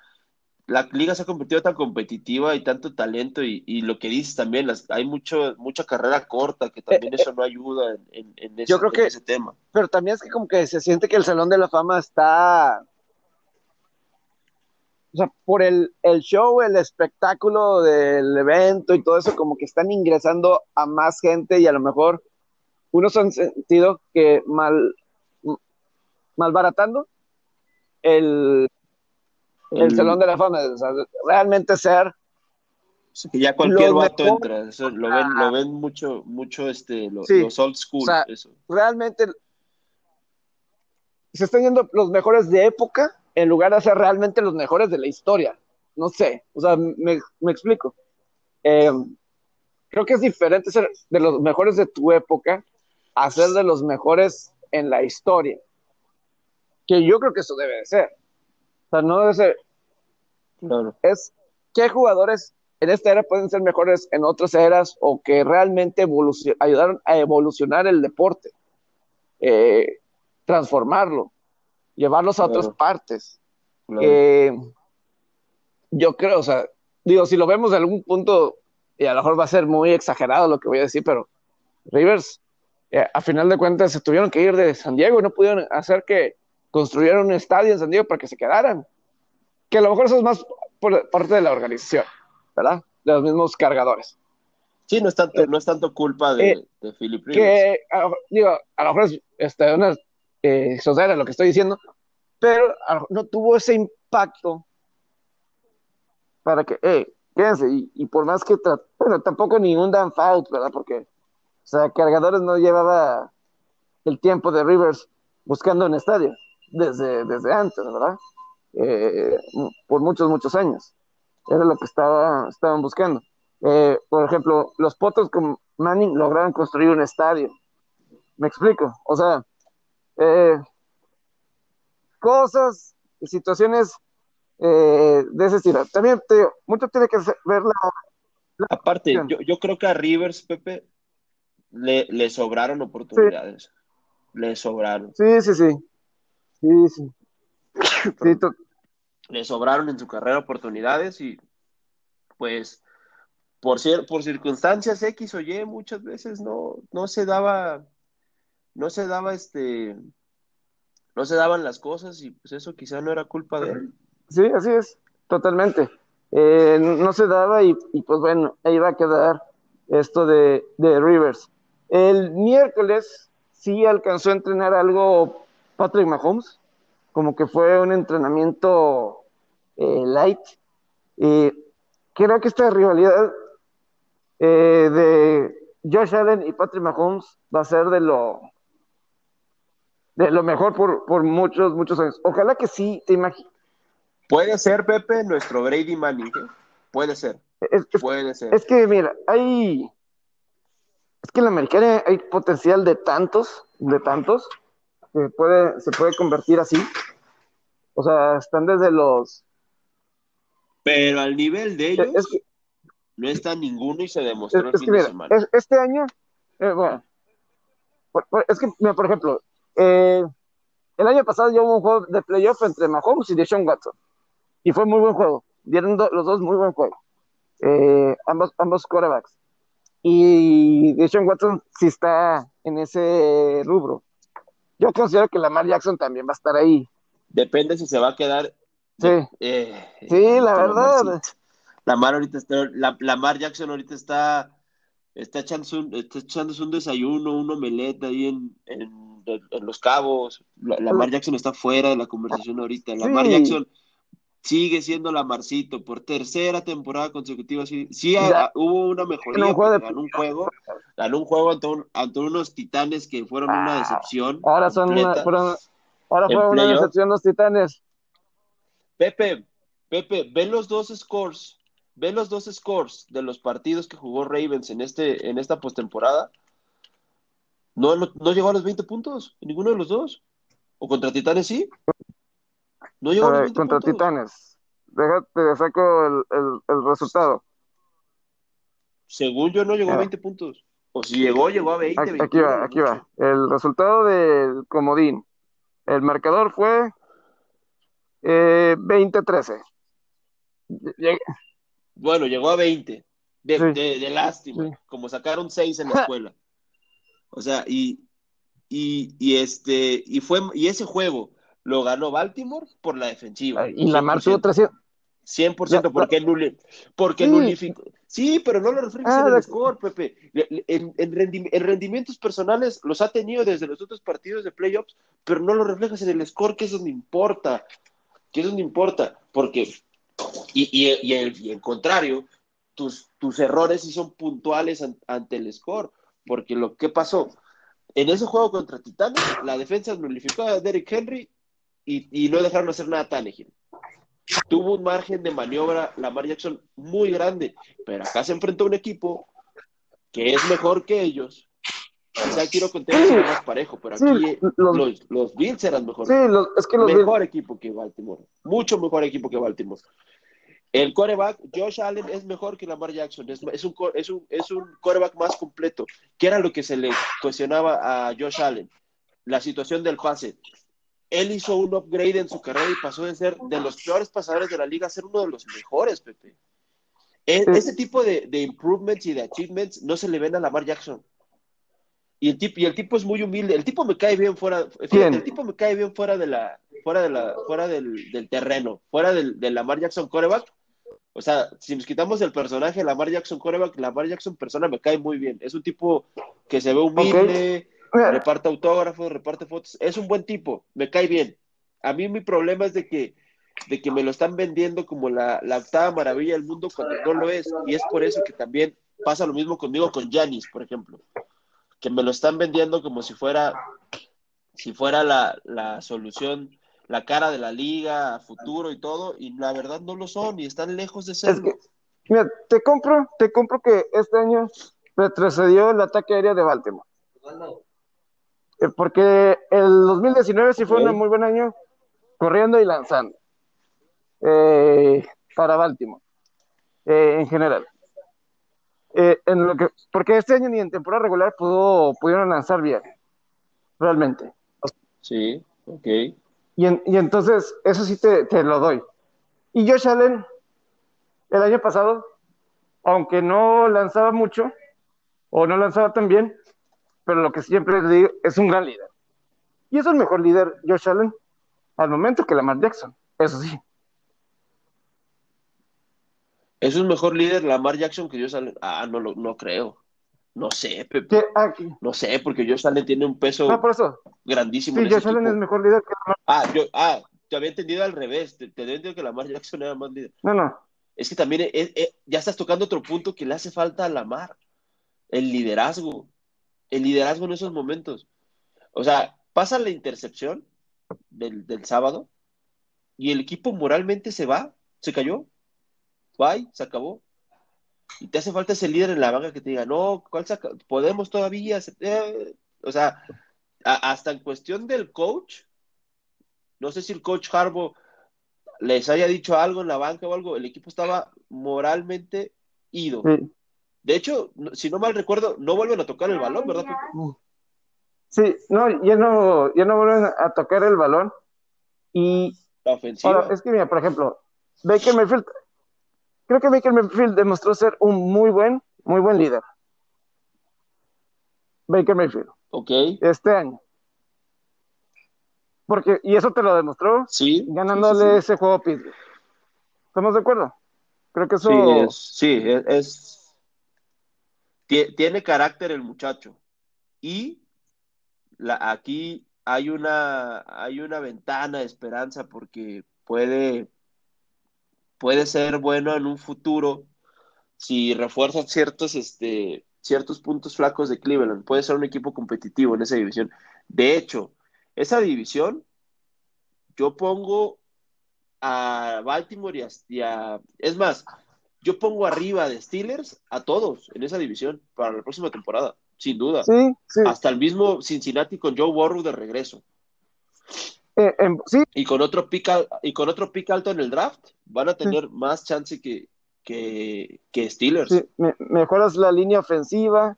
Speaker 2: la liga se ha convertido tan competitiva y tanto talento y, y lo que dices también, las, hay mucho, mucha carrera corta que también eh, eso no ayuda en, en, ese,
Speaker 1: yo creo que,
Speaker 2: ese tema.
Speaker 1: Pero también es que como que se siente que el Salón de la Fama está... O sea, por el, el show, el espectáculo del evento y todo eso, como que están ingresando a más gente y a lo mejor unos han sentido que mal malbaratando el, el, Salón de la Fama, realmente ser
Speaker 2: que ya cualquier vato entra, lo ven, lo ven mucho, mucho este, los old school, eso.
Speaker 1: Realmente se están yendo los mejores de época en lugar de ser realmente los mejores de la historia. No sé, o sea, me, explico. Em, creo que es diferente ser de los mejores de tu época a ser de los mejores en la historia. Que yo creo que eso debe de ser. O sea, no debe ser. Claro. Es qué jugadores en esta era pueden ser mejores en otras eras o que realmente ayudaron a evolucionar el deporte, eh, transformarlo, llevarlos a otras partes. Eh, yo creo, o sea, digo, si lo vemos de algún punto, y a lo mejor va a ser muy exagerado lo que voy a decir, pero Rivers, eh, a final de cuentas, se tuvieron que ir de San Diego y no pudieron hacer que construyeron un estadio en San Diego para que se quedaran. Que a lo mejor eso es más por parte de la organización, ¿verdad? De los mismos cargadores.
Speaker 2: Sí, no es tanto, no es tanto culpa de, eh, de Philip
Speaker 1: Que, digo, a lo mejor es este, una eh, lo que estoy diciendo, pero no tuvo ese impacto para que, eh, quédense, y, por más que, bueno, tampoco ningún down foul, ¿verdad? Porque, o sea, cargadores no llevaba el tiempo de Rivers buscando un estadio desde, desde antes, ¿verdad? Eh, por muchos, muchos años. Era lo que estaba, estaban buscando. Eh, por ejemplo, los Potos con Manning lograron construir un estadio. ¿Me explico? O sea, eh, cosas y situaciones de ese estilo. También te mucho tiene que ver la...
Speaker 2: Aparte, yo, yo, creo que a Rivers, Pepe, le, le sobraron oportunidades. Le sobraron.
Speaker 1: Sí, sí, sí. Sí, sí. (coughs)
Speaker 2: Le sobraron en su carrera oportunidades y pues por, por circunstancias X o Y muchas veces no, no se daba, no se daba este, no se daban las cosas y pues eso quizá no era culpa de él.
Speaker 1: Sí, así es, totalmente. Eh, no se daba y, pues bueno, ahí va a quedar esto de, de Rivers. El miércoles sí alcanzó a entrenar algo Patrick Mahomes, como que fue un entrenamiento eh, light. Y creo que esta rivalidad eh, de Josh Allen y Patrick Mahomes va a ser de lo de lo mejor por, por muchos, muchos años. Ojalá que sí, te imaginas.
Speaker 2: Puede ser, Pepe, nuestro Brady Manning. ¿eh? Puede ser. Puede ser.
Speaker 1: Es que, mira, hay. Es que en la americana hay potencial de tantos, de tantos, se puede, se puede convertir así. O sea, están desde los.
Speaker 2: Pero al nivel de ellos, no está ninguno y se demostró
Speaker 1: es, que este año, eh, bueno, es que, mira, por ejemplo, eh, el año pasado yo hubo un juego de playoff entre Mahomes y Deshaun Watson. Y fue muy buen juego. Dieron los dos muy buen juego. Eh, ambos, ambos quarterbacks. Y Deshaun Watson sí está en ese rubro yo considero que Lamar Jackson también va a estar ahí.
Speaker 2: Depende si se va a quedar.
Speaker 1: Sí, eh, sí, la verdad.
Speaker 2: Lamar ahorita está, la, Lamar Jackson ahorita está, está, echándose un, está echándose un desayuno, un omelette ahí en, en, en, Los Cabos, la, Lamar Jackson está fuera de la conversación ahorita. Lamar Jackson sigue siendo Lamarcito por tercera temporada consecutiva. Sí, sí hubo una mejoría. ganó un juego, ganó un juego ante, unos titanes que fueron una ah, decepción.
Speaker 1: Ahora son una, ahora fue una decepción los titanes.
Speaker 2: Pepe, Pepe, ven los dos scores, ven los dos scores de los partidos que jugó Ravens en este, en esta postemporada. No, no, llegó a los 20 puntos, ninguno de los dos. ¿O contra Titanes sí?
Speaker 1: No llegó 20 Contra Titanes. Déjate, saco el, el, resultado.
Speaker 2: Según yo no llegó a 20 puntos. O si llegó, llegó a 20.
Speaker 1: Aquí, va, aquí va. El resultado del comodín. El marcador fue eh, 20-13.
Speaker 2: Bueno, llegó a 20. De, de, lástima. Como sacaron 6 en la escuela. O sea, y, y, y, este, y fue, y ese juego lo ganó Baltimore por la defensiva.
Speaker 1: Y la tuvo 300.
Speaker 2: 100% porque, nul, porque sí. nulificó. Sí, pero no lo reflejas en el score, Pepe. En, en, rendimientos personales los ha tenido desde los otros partidos de playoffs, pero no lo reflejas en el score, que es donde importa. Que es donde importa. Porque, y, y, y, el, y contrario, tus, tus errores sí son puntuales ante el score. Porque lo que pasó en ese juego contra Titanes, la defensa nulificó a Derrick Henry y, no dejaron hacer nada a Tannehill. Tuvo un margen de maniobra Lamar Jackson muy grande, pero acá se enfrentó a un equipo que es mejor que ellos. Quizá quiero contar sí, más parejo, pero aquí los, los, Bills eran mejor.
Speaker 1: Sí, es que los
Speaker 2: mejor equipo que Baltimore. Mucho mejor equipo que Baltimore. El coreback, Josh Allen, es mejor que Lamar Jackson. Es, un, es, un, es un coreback más completo. ¿Qué era lo que se le cuestionaba a Josh Allen? La situación del pase. Él hizo un upgrade en su carrera y pasó de ser de los peores pasadores de la liga a ser uno de los mejores, Pepe. E, ese tipo de, de improvements y de achievements no se le ven a Lamar Jackson. Y el tipo, y el tipo es muy humilde. El tipo me cae bien fuera. el tipo me cae bien fuera de la, fuera de la, fuera del, del terreno, fuera del, del Lamar Jackson coreback o sea, si nos quitamos el personaje Lamar Jackson coreback, Lamar Jackson persona me cae muy bien. Es un tipo que se ve humilde, reparte autógrafos, reparte fotos. Es un buen tipo, me cae bien. A mí mi problema es de que, de que me lo están vendiendo como la, la octava maravilla del mundo cuando no lo es. Y es por eso que también pasa lo mismo conmigo con Janis, por ejemplo. Que me lo están vendiendo como si fuera, si fuera la, la solución la cara de la liga, futuro y todo, y la verdad no lo son y están lejos de serlo.
Speaker 1: mira, te compro, te compro que este año retrocedió el ataque aéreo de Baltimore. Eh, porque el 2019 sí fue un muy buen año corriendo y lanzando eh, para Baltimore eh, en general. en lo que, porque este año ni en temporada regular pudo, pudieron lanzar bien, realmente.
Speaker 2: Sí, ok.
Speaker 1: Y, entonces, eso sí te, lo doy. Y Josh Allen, el año pasado, aunque no lanzaba mucho, o no lanzaba tan bien, pero lo que siempre le digo, es un gran líder. Y es el mejor líder, Josh Allen, al momento que Lamar Jackson, eso sí.
Speaker 2: ¿Es un mejor líder Lamar Jackson que Josh Allen? Ah, no, no creo. No sé, Pepe. No sé, porque Josh Allen tiene un peso grandísimo.
Speaker 1: Sí, Josh Allen es mejor líder que
Speaker 2: Lamar. Ah, yo, ah, te había entendido al revés. Te, había entendido que Lamar Jackson era más líder.
Speaker 1: No, no.
Speaker 2: Es que también ya estás tocando otro punto que le hace falta a Lamar. El liderazgo. El liderazgo en esos momentos. O sea, pasa la intercepción del, del sábado y el equipo moralmente se va, se cayó. Bye, se acabó y te hace falta ese líder en la banca que te diga, no, ¿cuál saca? podemos todavía, eh, o sea, hasta en cuestión del coach, no sé si el coach Harbo les haya dicho algo en la banca o algo, el equipo estaba moralmente ido. De hecho, si no mal recuerdo, no vuelven a tocar el balón, ¿verdad?
Speaker 1: Sí, no, ya no, ya no vuelven a tocar el balón. Y
Speaker 2: la ofensiva.
Speaker 1: es que mira, por ejemplo, Baker Mayfield Creo que Baker Mayfield demostró ser un muy buen, muy buen líder. Baker Mayfield.
Speaker 2: Ok.
Speaker 1: Este año. Porque, y eso te lo demostró
Speaker 2: sí,
Speaker 1: ganándole ese juego a Pittsburgh. ¿Estamos de acuerdo? Creo que eso.
Speaker 2: Sí, es, tiene carácter el muchacho. Y aquí hay una, hay una ventana de esperanza porque puede, puede ser bueno en un futuro si refuerza ciertos, este, ciertos puntos flacos de Cleveland. Puede ser un equipo competitivo en esa división. De hecho, esa división, yo pongo a Baltimore y a, es más, yo pongo arriba de Steelers a todos en esa división para la próxima temporada, sin duda.
Speaker 1: Sí, sí.
Speaker 2: Hasta el mismo Cincinnati con Joe Burrow de regreso.
Speaker 1: Eh, sí,
Speaker 2: Y con otro pick al- y con otro pick alto en el draft, van a tener más chance que, que, que Steelers.
Speaker 1: sí, me- mejoras la línea ofensiva.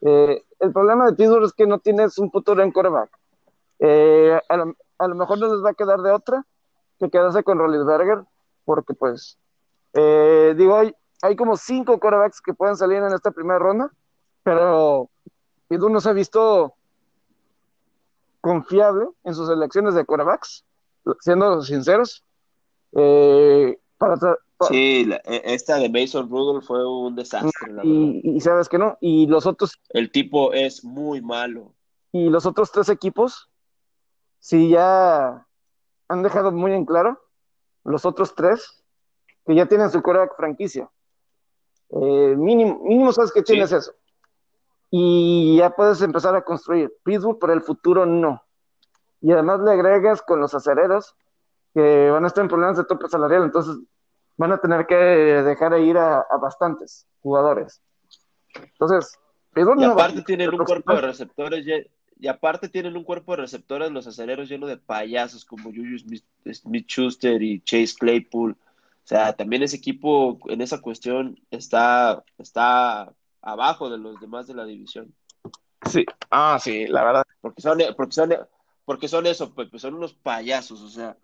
Speaker 1: Eh, el problema de Pittsburgh es que no tienes un futuro en quarterback. Eh, a, lo, a lo mejor no les va a quedar de otra que quedarse con Rollinsberger, porque pues, eh, digo, hay, hay como cinco quarterbacks que pueden salir en esta primera ronda, pero Pittsburgh no se ha visto confiable en sus elecciones de quarterbacks, siendo sinceros. Eh, para
Speaker 2: Sí, la- e- esta de Mason Rudolph fue un desastre, la
Speaker 1: y, y sabes que no, y los otros
Speaker 2: El tipo es muy malo.
Speaker 1: Y los otros tres equipos, sí ya han dejado muy en claro, los otros tres, que ya tienen su quarterback franquicia. Eh, mínimo, mínimo sabes que tienes eso. Y ya puedes empezar a construir. Pittsburgh para el futuro no. Y además le agregas con los acereros que van a estar en problemas de tope salarial, entonces van a tener que dejar ir a, a bastantes jugadores. Entonces, Pittsburgh
Speaker 2: Y
Speaker 1: no va-
Speaker 2: aparte tienen un cuerpo de receptores y aparte tienen un cuerpo de receptores los acereros lleno de payasos como Juju Smith, Smith Schuster y Chase Claypool. O sea, también ese equipo en esa cuestión está, está abajo de los demás de la división.
Speaker 1: Sí, ah, sí, la verdad.
Speaker 2: Porque son, porque son, porque son eso, pues, pues son unos payasos. O sea,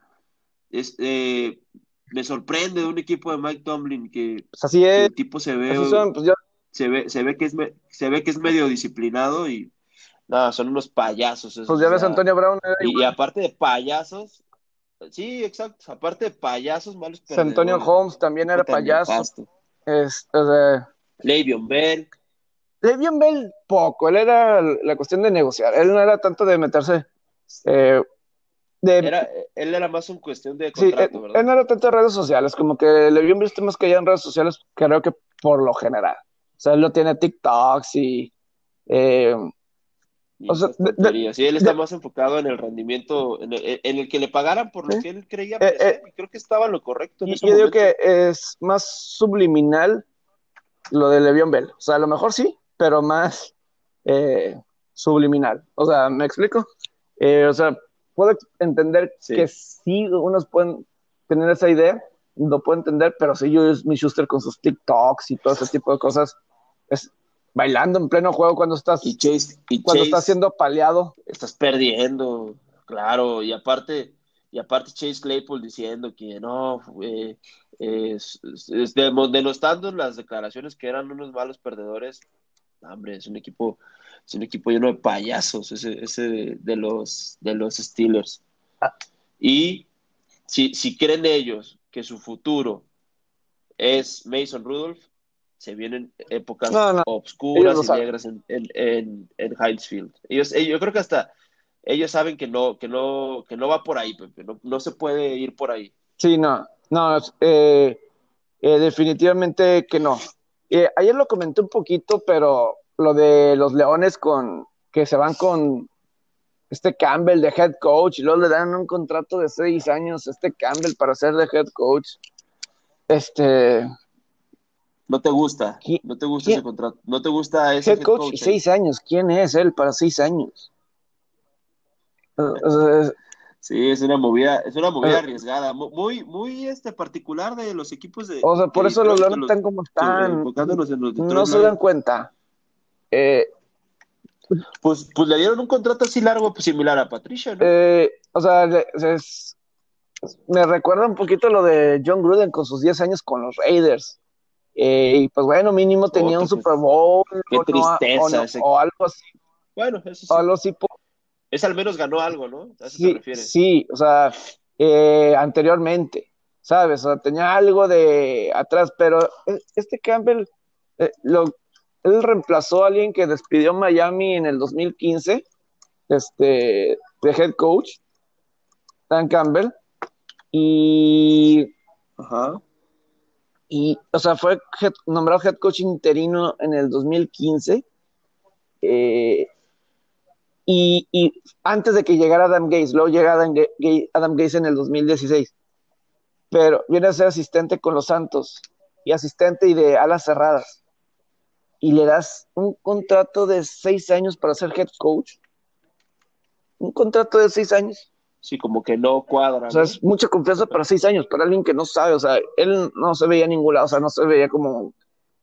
Speaker 2: es, eh, me sorprende de un equipo de Mike Tomlin que,
Speaker 1: Pues así
Speaker 2: que
Speaker 1: es,
Speaker 2: el tipo se ve,
Speaker 1: son, pues yo,
Speaker 2: se ve, se ve que es, me- se ve que es medio disciplinado y no, son unos payasos. esos,
Speaker 1: pues ya
Speaker 2: o
Speaker 1: ves
Speaker 2: sea,
Speaker 1: Antonio Brown, era
Speaker 2: y, aparte de payasos, sí, exacto, aparte de payasos, malos
Speaker 1: Antonio. Holmes también era payaso. Es, o sea,
Speaker 2: Le'Veon Bell,
Speaker 1: Le'Veon Bell poco, él era la cuestión de negociar, él no era tanto de meterse, eh, de,
Speaker 2: era, él era más una cuestión de
Speaker 1: sí, él,
Speaker 2: contrato,
Speaker 1: él
Speaker 2: ¿verdad?
Speaker 1: no era tanto de redes sociales, como que Le'Veon Bell está más que ya en redes sociales, creo que por lo general. O sea, él no tiene TikToks y, eh,
Speaker 2: Y
Speaker 1: o sea,
Speaker 2: esas
Speaker 1: de- de-.
Speaker 2: Sí, él está
Speaker 1: de-
Speaker 2: más enfocado en el rendimiento, en el, en el que le pagaran por lo
Speaker 1: Sí.
Speaker 2: que él creía
Speaker 1: Eh,
Speaker 2: merecer, y creo que estaba lo correcto en
Speaker 1: y
Speaker 2: ese
Speaker 1: yo digo
Speaker 2: momento.
Speaker 1: que es más subliminal lo de Le'Veon Bell. O sea, a lo mejor sí, pero más eh, subliminal. O sea, ¿me explico? Eh, o sea, puedo entender
Speaker 2: Sí.
Speaker 1: que sí, unos pueden tener esa idea, lo puedo entender, pero sí, yo es mi Schuster con sus TikToks y todo ese (laughs) tipo de cosas, es bailando en pleno juego cuando estás,
Speaker 2: Y Chase, y
Speaker 1: cuando
Speaker 2: Chase,
Speaker 1: estás siendo paleado.
Speaker 2: estás perdiendo, claro, y aparte, y aparte Chase Claypool diciendo que no, eh, es, es- es demo- denostando en las declaraciones que eran unos malos perdedores, hombre, es un equipo, es un equipo lleno de payasos, ese, ese de, de los de los Steelers.
Speaker 1: Ah.
Speaker 2: Y si, si creen ellos que su futuro es Mason Rudolph, se vienen épocas
Speaker 1: No,
Speaker 2: obscuras y negras en, en, en, en. Ellos, ellos- yo creo que hasta ellos saben que no, que no, que no va por ahí, Pepe, no, no se puede ir por ahí.
Speaker 1: Sí, no, no, eh, eh, definitivamente que no. Eh, ayer lo comenté un poquito, pero lo de los Leones con que se van con este Campbell de head coach y luego le dan un contrato de seis años a este Campbell para ser de head coach. Este
Speaker 2: No te gusta,
Speaker 1: ¿Qui-
Speaker 2: no te gusta
Speaker 1: quién?
Speaker 2: ese contrato, no te gusta ese
Speaker 1: head coach seis años. ¿Quién es él para seis años?
Speaker 2: Sí, es una movida, es una movida
Speaker 1: Eh.
Speaker 2: arriesgada, mu- muy, muy este particular de los equipos de.
Speaker 1: o sea, por eso los están como están. No se dan cuenta. Eh,
Speaker 2: Pues, pues le dieron un contrato así largo, pues, similar a Patricia, ¿no?
Speaker 1: Eh, o sea, es- me recuerda un poquito lo de John Gruden con sus 10 años con los Raiders. Eh, y pues bueno, mínimo tenía un Super Bowl
Speaker 2: qué
Speaker 1: o, no-
Speaker 2: tristeza
Speaker 1: o no-
Speaker 2: ese-
Speaker 1: o algo así.
Speaker 2: Bueno, eso sí.
Speaker 1: o algo así
Speaker 2: Ese al menos ganó algo, ¿no? A eso te
Speaker 1: sí,
Speaker 2: refieres.
Speaker 1: sí, o sea, eh, anteriormente, ¿sabes? O sea, tenía algo de atrás, pero eh, este Campbell, eh, lo, él reemplazó a alguien que despidió Miami en el 2015, este, de head coach, Dan Campbell, y,
Speaker 2: Ajá.
Speaker 1: Y o sea, fue head- nombrado head coach interino en el 2015. eh, y, y antes de que llegara Adam Gates, luego llega Adam, Ga- Ga- Adam Gates en el 2016. Pero viene a ser asistente con los Santos y asistente y de alas cerradas. Y le das un contrato de seis años para ser head coach. Un contrato de seis años.
Speaker 2: Sí, como que no cuadra.
Speaker 1: O sea, es mucha confianza para seis años, para alguien que no sabe. O sea, él no se veía en ningún lado. O sea, no se veía como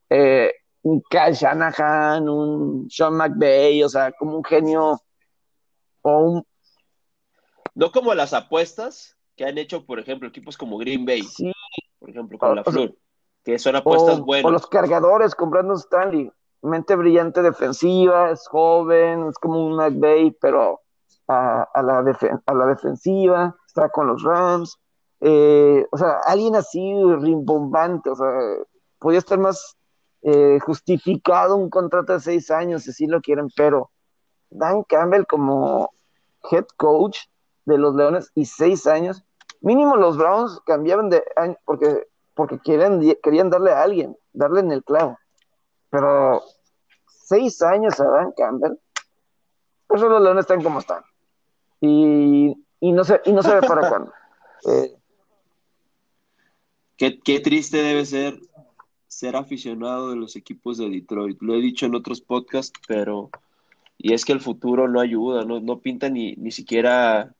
Speaker 1: eh, un Kyle Shanahan, un Sean McVay, o sea, como un genio o un
Speaker 2: No como las apuestas que han hecho, por ejemplo, equipos como Green Bay,
Speaker 1: sí,
Speaker 2: por ejemplo, con
Speaker 1: O-
Speaker 2: la
Speaker 1: o sea,
Speaker 2: Flor, que son apuestas
Speaker 1: o,
Speaker 2: buenas.
Speaker 1: o los cargadores con Brandon Stanley. Mente brillante defensiva, es joven, es como un McVay, pero a, la, defen- a la defensiva, está con los Rams. Eh, o sea, alguien así rimbombante, o sea, podía estar más eh, justificado un contrato de seis años, si así lo quieren, pero Dan Campbell como head coach de los Leones y seis años, mínimo los Browns cambiaban de año porque, porque querían, querían darle a alguien, darle en el clavo. Pero seis años a Dan Campbell, por eso los Leones están como están. Y, y no sé, y no se ve para cuándo. (laughs) Eh,
Speaker 2: Qué, qué triste debe ser ser aficionado de los equipos de Detroit. Lo he dicho en otros podcasts, pero y es que el futuro no ayuda, no, no pinta ni, ni siquiera,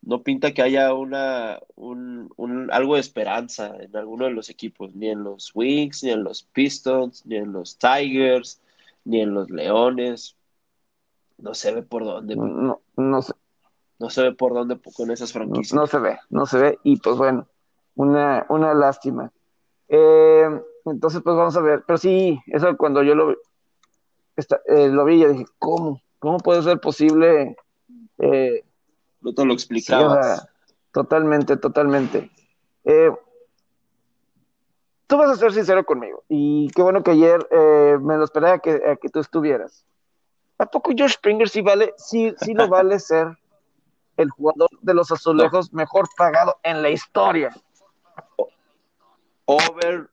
Speaker 2: no pinta que haya una, un, un- algo de esperanza en alguno de los equipos, ni en los Wings, ni en los Pistons, ni en los Tigers, ni en los Leones. No se ve por dónde,
Speaker 1: no, no sé,
Speaker 2: no se ve por dónde con esas franquicias.
Speaker 1: no se ve, no se ve, y pues bueno, una, una lástima. Eh, entonces, pues vamos a ver, pero sí, eso cuando yo lo, esta- eh, lo vi, yo dije, ¿cómo? ¿Cómo puede ser posible? Eh,
Speaker 2: No te lo
Speaker 1: sí, o
Speaker 2: explicabas.
Speaker 1: sea, totalmente, totalmente. Eh, tú vas a ser sincero conmigo, y qué bueno que ayer me lo esperaba a que, a que tú estuvieras. ¿A poco George Springer sí vale, sí, sí lo (laughs) vale ser el jugador de los azulejos mejor pagado en la historia?
Speaker 2: Overrated.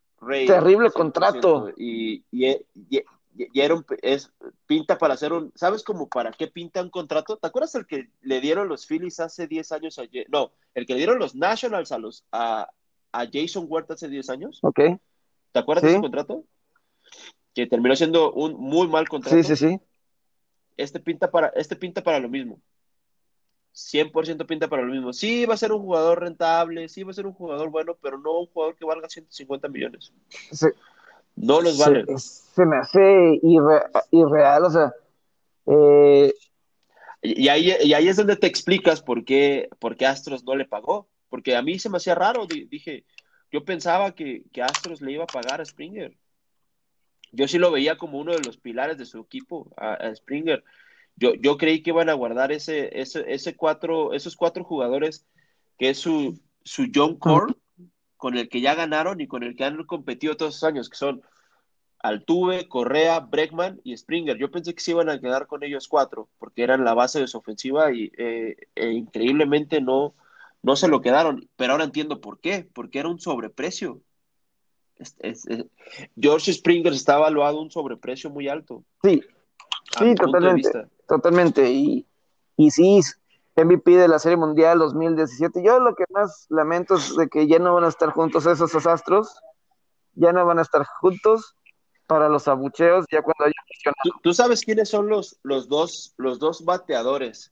Speaker 1: Terrible
Speaker 2: 100%.
Speaker 1: contrato.
Speaker 2: Y, y, y- y era un- es, pinta para hacer un. ¿Sabes cómo para qué pinta un contrato? ¿Te acuerdas el que le dieron los Phillies hace 10 años? A, no, el que le dieron los Nationals a, los, a, a Jason Huerta hace 10 años.
Speaker 1: ¿Ok?
Speaker 2: ¿Te acuerdas de ese contrato? Que terminó siendo un muy mal contrato.
Speaker 1: Sí, sí, sí.
Speaker 2: Este pinta para, este pinta para lo mismo. 100% pinta para lo mismo. Sí, va a ser un jugador rentable, sí, va a ser un jugador bueno, pero no un jugador que valga 150 millones.
Speaker 1: Se,
Speaker 2: No los vale.
Speaker 1: se, me hace irre- irreal, o sea, eh,
Speaker 2: Y ahí, y ahí es donde te explicas por qué, por qué Astros no le pagó. Porque a mí se me hacía raro. di- Dije, yo pensaba que, que Astros le iba a pagar a Springer. Yo sí lo veía como uno de los pilares de su equipo, a, a Springer. Yo, yo creí que iban a guardar ese, ese, ese cuatro, esos cuatro jugadores, que es su, su John Core, con el que ya ganaron y con el que han competido todos esos años, que son Altuve, Correa, Bregman y Springer. Yo pensé que se iban a quedar con ellos cuatro, porque eran la base de su ofensiva y eh, eh, increíblemente no, no se lo quedaron. Pero ahora entiendo por qué, porque era un sobreprecio. Es- es- es- George Springer está evaluado a un sobreprecio muy alto.
Speaker 1: sí, Sí, totalmente. Totalmente. Y, y sí, MVP de la Serie Mundial 2017. Yo lo que más lamento es de que ya no van a estar juntos esos astros, ya no van a estar juntos para los abucheos, ya cuando haya.
Speaker 2: ¿Tú, tú sabes quiénes son los, los, dos, los dos bateadores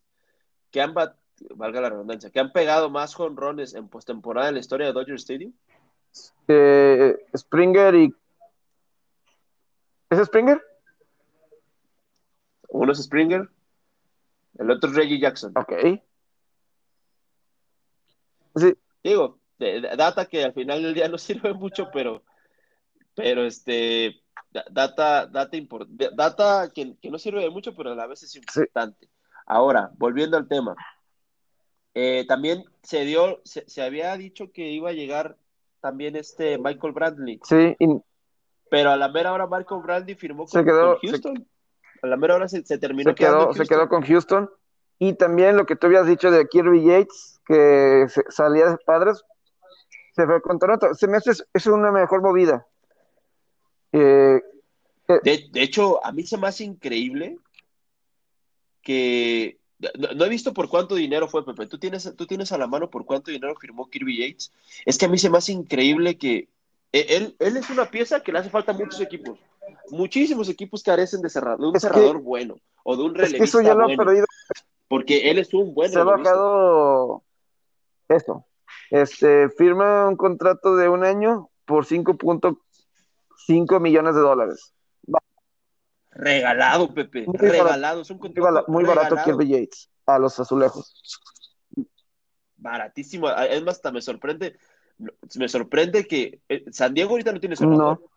Speaker 2: que han, bat- valga la redundancia, que han pegado más jonrones en postemporada en la historia de Dodger Stadium?
Speaker 1: Eh, Springer y... ¿Es Springer?
Speaker 2: Uno es Springer, el otro es Reggie Jackson.
Speaker 1: Ok. Sí,
Speaker 2: Digo, data que al final del día no (laughs) sirve mucho, pero, pero este, da- data, data, impor- de- data que, que no sirve de mucho, pero a la vez es importante. Ahora, volviendo al tema, eh, también se dio, se, se había dicho que iba a llegar también este Michael Bradley,
Speaker 1: sí,
Speaker 2: pero a la mera hora Michael Bradley firmó
Speaker 1: Se
Speaker 2: con,
Speaker 1: quedó-
Speaker 2: con Houston. A la mera hora se, se terminó
Speaker 1: se quedó, se con Houston. Y también lo que tú habías dicho de Kirby Yates, que salía de padres, se fue con Toronto. Se me hace es una mejor movida.
Speaker 2: Eh, eh, de, de, hecho, a mí se me hace increíble que no, he visto por cuánto dinero fue, Pepe. ¿Tú tienes, ¿Tú tienes a la mano por cuánto dinero firmó Kirby Yates? Es que a mí se me hace increíble que e, él, él es una pieza que le hace falta a muchos equipos. Muchísimos equipos carecen de, cerrar, de un cerrador bueno o de un relevista es que eso ya lo ha perdido. Porque él es un buen
Speaker 1: Se ha bajado esto. Este, firma un contrato de un año por 5.5 millones de dólares.
Speaker 2: Regalado, Pepe. regalado. es un
Speaker 1: contrato muy barato Kirby Yates a los azulejos.
Speaker 2: Baratísimo. Es más, hasta me sorprende. Me sorprende que eh, San Diego ahorita no tiene cerrador.
Speaker 1: No.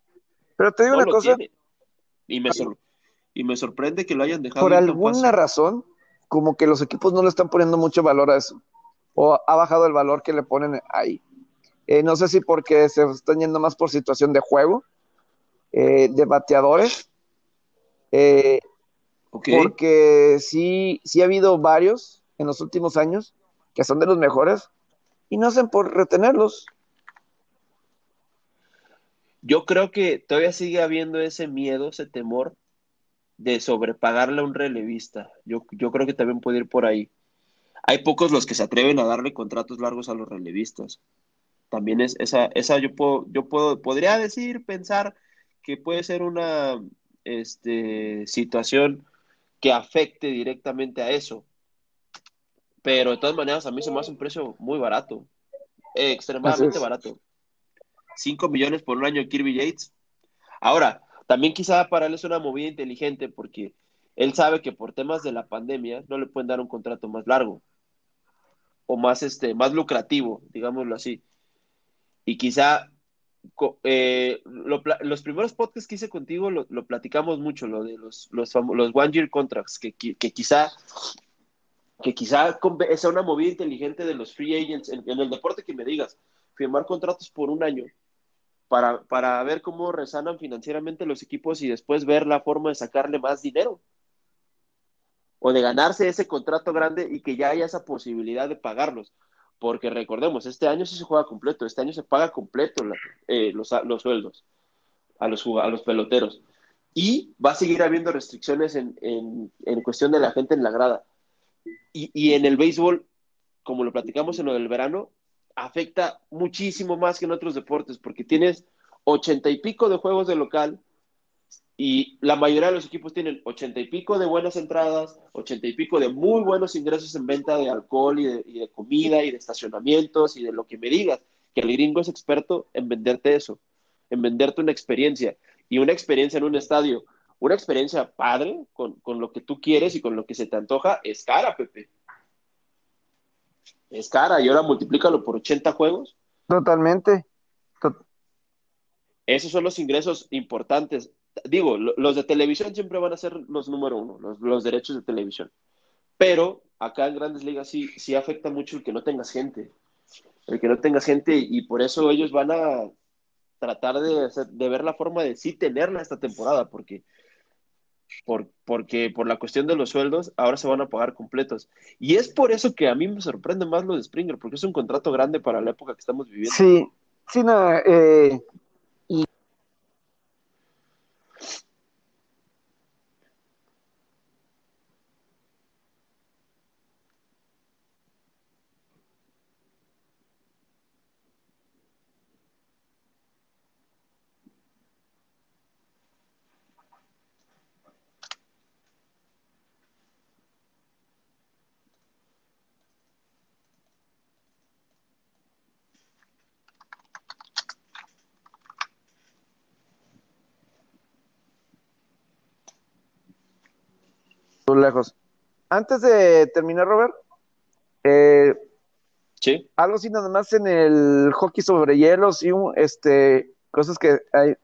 Speaker 1: Pero te digo una cosa.
Speaker 2: Y me, y me sorprende que lo hayan dejado.
Speaker 1: Por alguna razón, como que los equipos no le están poniendo mucho valor a eso. O ha bajado el valor que le ponen ahí. Eh, no sé si porque se están yendo más por situación de juego, eh, de bateadores, eh, porque sí, sí ha habido varios en los últimos años que son de los mejores y no hacen por retenerlos.
Speaker 2: Yo creo que todavía sigue habiendo ese miedo, ese temor de sobrepagarle a un relevista. Yo, yo creo que también puede ir por ahí. Hay pocos los que se atreven a darle contratos largos a los relevistas. También es esa, esa yo puedo, yo puedo, podría decir, pensar que puede ser una, este, situación que afecte directamente a eso. Pero de todas maneras, a mí se me hace un precio muy barato, extremadamente barato. 5 millones por un año Kirby Yates. Ahora, también quizá para él es una movida inteligente porque él sabe que por temas de la pandemia no le pueden dar un contrato más largo o más, este, más lucrativo, digámoslo así. Y quizá eh, los primeros podcasts que hice contigo lo, platicamos mucho, lo de los, los, los One Year Contracts, que, quizá que quizá sea una movida inteligente de los free agents en, el deporte que me digas, firmar contratos por un año para, para ver cómo resanan financieramente los equipos y después ver la forma de sacarle más dinero o de ganarse ese contrato grande y que ya haya esa posibilidad de pagarlos porque recordemos, este año sí se juega completo, este año se paga completo eh, los, los, sueldos a los, a los peloteros. Y va a seguir habiendo restricciones en, en, en cuestión de la gente en la grada. Y, y, en el béisbol, como lo platicamos en lo del verano, afecta muchísimo más que en otros deportes, porque tienes ochenta y pico de juegos de local, y la mayoría de los equipos tienen ochenta y pico de buenas entradas, ochenta y pico de muy buenos ingresos en venta de alcohol y de, comida y de estacionamientos y de lo que me digas, que el gringo es experto en venderte eso, en venderte una experiencia y una experiencia en un estadio, una experiencia padre con, con lo que tú quieres y con lo que se te antoja, es cara, Pepe. Es cara y ahora multiplícalo por 80 juegos.
Speaker 1: Totalmente.
Speaker 2: Esos son los ingresos importantes digo, los de televisión siempre van a ser los número uno, los, derechos de televisión. Pero acá en grandes ligas sí, sí afecta mucho el que no tengas gente. El que no tengas gente y por eso ellos van a tratar de, de ver la forma de sí tenerla esta temporada, porque, por, porque por la cuestión de los sueldos ahora se van a pagar completos. Y es por eso que a mí me sorprende más lo de Springer, porque es un contrato grande para la época que estamos viviendo.
Speaker 1: Sí, sí, no, eh, lejos. Antes de terminar, Robert, eh,
Speaker 2: sí.
Speaker 1: algo así nada más en el hockey sobre hielo, sí, este, cosas que hay.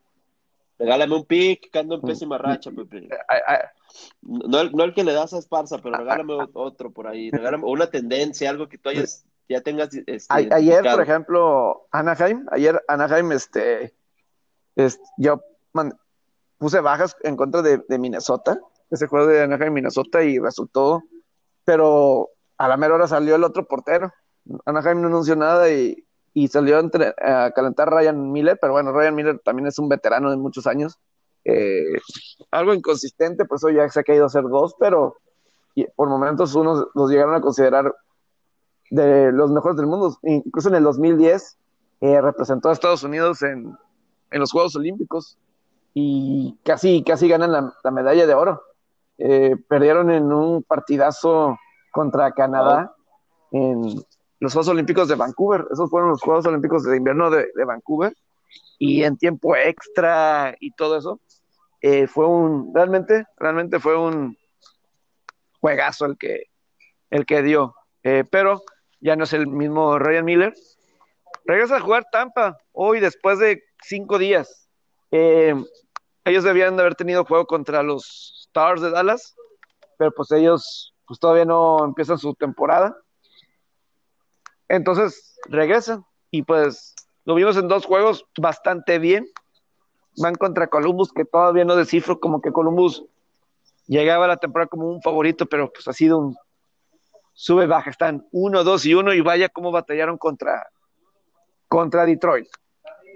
Speaker 2: Regálame un pick, que ando en pésima racha, Pepe. No el, no el que le das a Esparza, pero regálame otro por ahí. Regálame una tendencia, algo que tú hayas, ya tengas. Este,
Speaker 1: ayer, por ejemplo, Anaheim, ayer Anaheim, este, yo puse bajas en contra de Minnesota ese juego de Anaheim, Minnesota, y resultó pero a la mera hora salió el otro portero. Anaheim no anunció nada y, y salió a calentar Ryan Miller, pero bueno, Ryan Miller también es un veterano de muchos años. Eh, algo inconsistente, por eso ya se ha caído a ser dos, pero por momentos unos los llegaron a considerar de los mejores del mundo. Incluso en el 2010 eh, representó a Estados Unidos en, en, los Juegos Olímpicos y casi, casi ganan la medalla de oro. Eh, perdieron en un partidazo contra Canadá en los Juegos Olímpicos de Vancouver. Esos fueron los Juegos Olímpicos de invierno de, Vancouver. Y en tiempo extra y todo eso, eh, fue un, realmente, realmente fue un juegazo el que, el que dio. Eh, pero ya no es el mismo Ryan Miller. Regresa a jugar Tampa hoy después de cinco días. Eh, ellos debían de haber tenido juego contra los Stars de Dallas, pero pues ellos pues todavía no empiezan su temporada. Entonces regresan y pues lo vimos en dos juegos bastante bien van contra Columbus, que todavía no descifro como que Columbus llegaba a la temporada como un favorito, pero pues ha sido un sube baja, están uno, dos y uno y vaya cómo batallaron contra contra Detroit.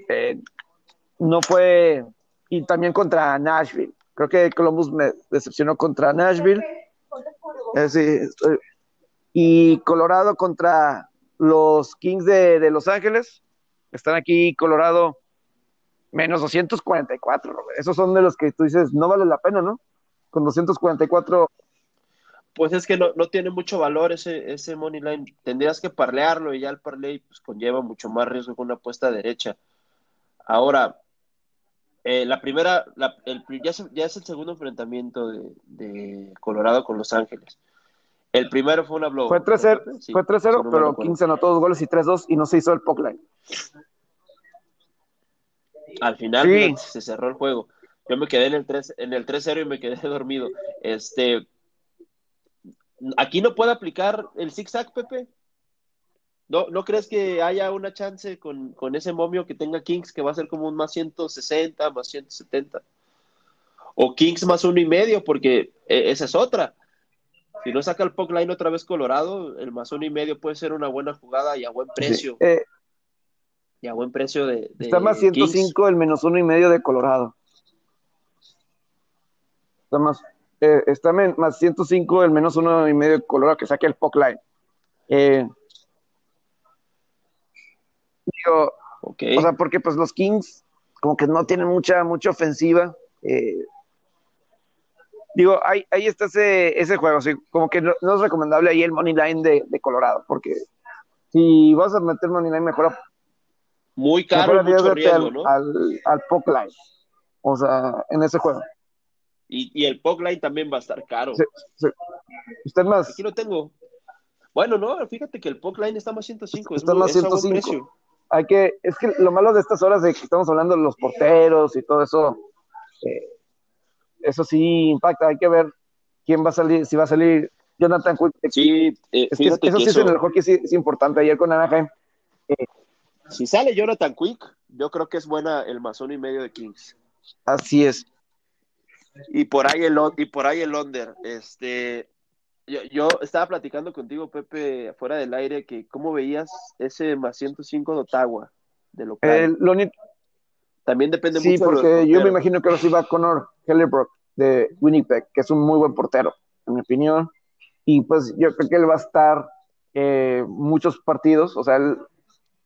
Speaker 1: Eh, no fue y también contra Nashville. Creo que Columbus me decepcionó contra Nashville. Eh, y Colorado contra los Kings de, Los Ángeles. Están aquí Colorado menos 244, esos son de los que tú dices, no vale la pena, ¿no? Con 244.
Speaker 2: Pues es que no, tiene mucho valor ese, ese money line. Tendrías que parlearlo y ya el parlay pues, conlleva mucho más riesgo que una apuesta derecha. Ahora, eh, la primera, el, ya, es, el segundo enfrentamiento de, Colorado con Los Ángeles. El primero fue una blow.
Speaker 1: Fue 3-0, fue 3-0 pero 15 anotó dos goles y 3-2 y no se hizo el puck line.
Speaker 2: Al final se cerró el juego. Yo me quedé en el 3 en el 3-0 y me quedé (laughs) dormido. Este aquí no puede aplicar el zigzag, Pepe. ¿No, ¿No crees que haya una chance con, con, ese momio que tenga Kings que va a ser como un más 160, más 170? O Kings más uno y medio, porque e, esa es otra. Si no saca el puck line otra vez Colorado, el más uno y medio puede ser una buena jugada y a buen precio.
Speaker 1: Eh,
Speaker 2: y a buen precio de.
Speaker 1: está más 105 el menos uno y medio de Colorado. Está más, eh, está más 105 el menos uno y medio de Colorado que saque el puck line. Eh, digo, o sea, porque pues los Kings como que no tienen mucha, mucha ofensiva. Eh, digo, ahí, ahí está ese, ese juego, como que no, es recomendable ahí el money line de, de Colorado, porque si vas a meter money line, mejor
Speaker 2: muy caro, mucho riesgo, ¿no?
Speaker 1: Al, al line. O sea, en ese juego.
Speaker 2: Y, y el line también va a estar caro.
Speaker 1: Usted más.
Speaker 2: Aquí lo tengo. Bueno, no, fíjate que el line está más 105.
Speaker 1: Está más 105. Hay que, es que lo malo de estas horas de que estamos hablando de los porteros y todo eso, eh, eso sí impacta. Hay que ver quién va a salir, si va a salir Jonathan Quick.
Speaker 2: Sí,
Speaker 1: eh, es que eso, sí es en el hockey sí, es importante. Ayer con Anaheim.
Speaker 2: Eh, si sale Jonathan Quick, yo creo que es buena el mazón y medio de Kings.
Speaker 1: Así es.
Speaker 2: Y por ahí el y por ahí el under. Este, yo, estaba platicando contigo, Pepe, fuera del aire, que cómo veías ese más 105 de Ottawa, de local. También depende
Speaker 1: sí,
Speaker 2: mucho.
Speaker 1: Sí, porque yo me imagino que ahora sí va Connor Hellerbrook de Winnipeg, que es un muy buen portero, en mi opinión. Y pues yo creo que él va a estar eh, muchos partidos, o sea, él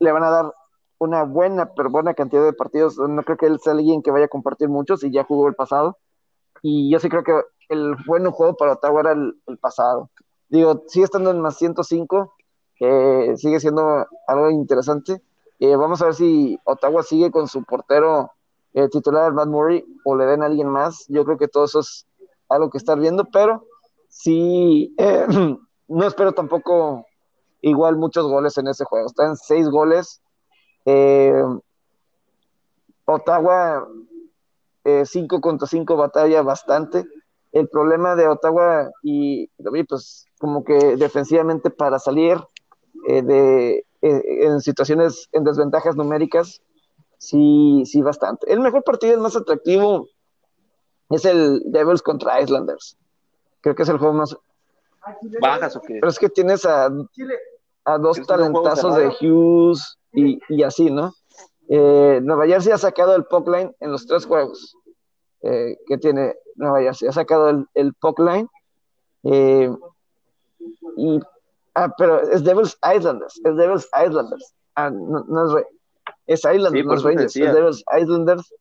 Speaker 1: le van a dar una buena, pero buena cantidad de partidos. No creo que él sea alguien que vaya a compartir muchos y ya jugó el pasado. Y yo sí creo que el buen juego para Ottawa era el, pasado. Digo, sigue estando en más 105, que sigue siendo algo interesante. Eh, vamos a ver si Ottawa sigue con su portero eh, titular, Matt Murray, o le den a alguien más. Yo creo que todo eso es algo que estar viendo, pero sí, eh, (clears throat) no espero tampoco igual muchos goles en ese juego. Están seis goles. Eh, Ottawa, 5 eh, contra 5 batalla bastante. El problema de Ottawa y pues como que defensivamente para salir eh, de en situaciones en desventajas numéricas, sí, sí bastante. El mejor partido, el más atractivo, es el Devils contra Islanders. Creo que es el juego más
Speaker 2: ¿Bajas o qué?
Speaker 1: Pero es que tienes a, a dos
Speaker 2: ¿Es un juego
Speaker 1: talentazos de? Hughes y, y así, ¿no? Eh, Nueva Jersey ha sacado el puck line en los tres juegos eh, que tiene Nueva Jersey. Ha sacado el, el puck line. eh, y, ah, pero es Devils Islanders. Es Devils Islanders. Ah, no, no es, es Islanders,
Speaker 2: Sí,
Speaker 1: no es Rangers. Es Devils Islanders.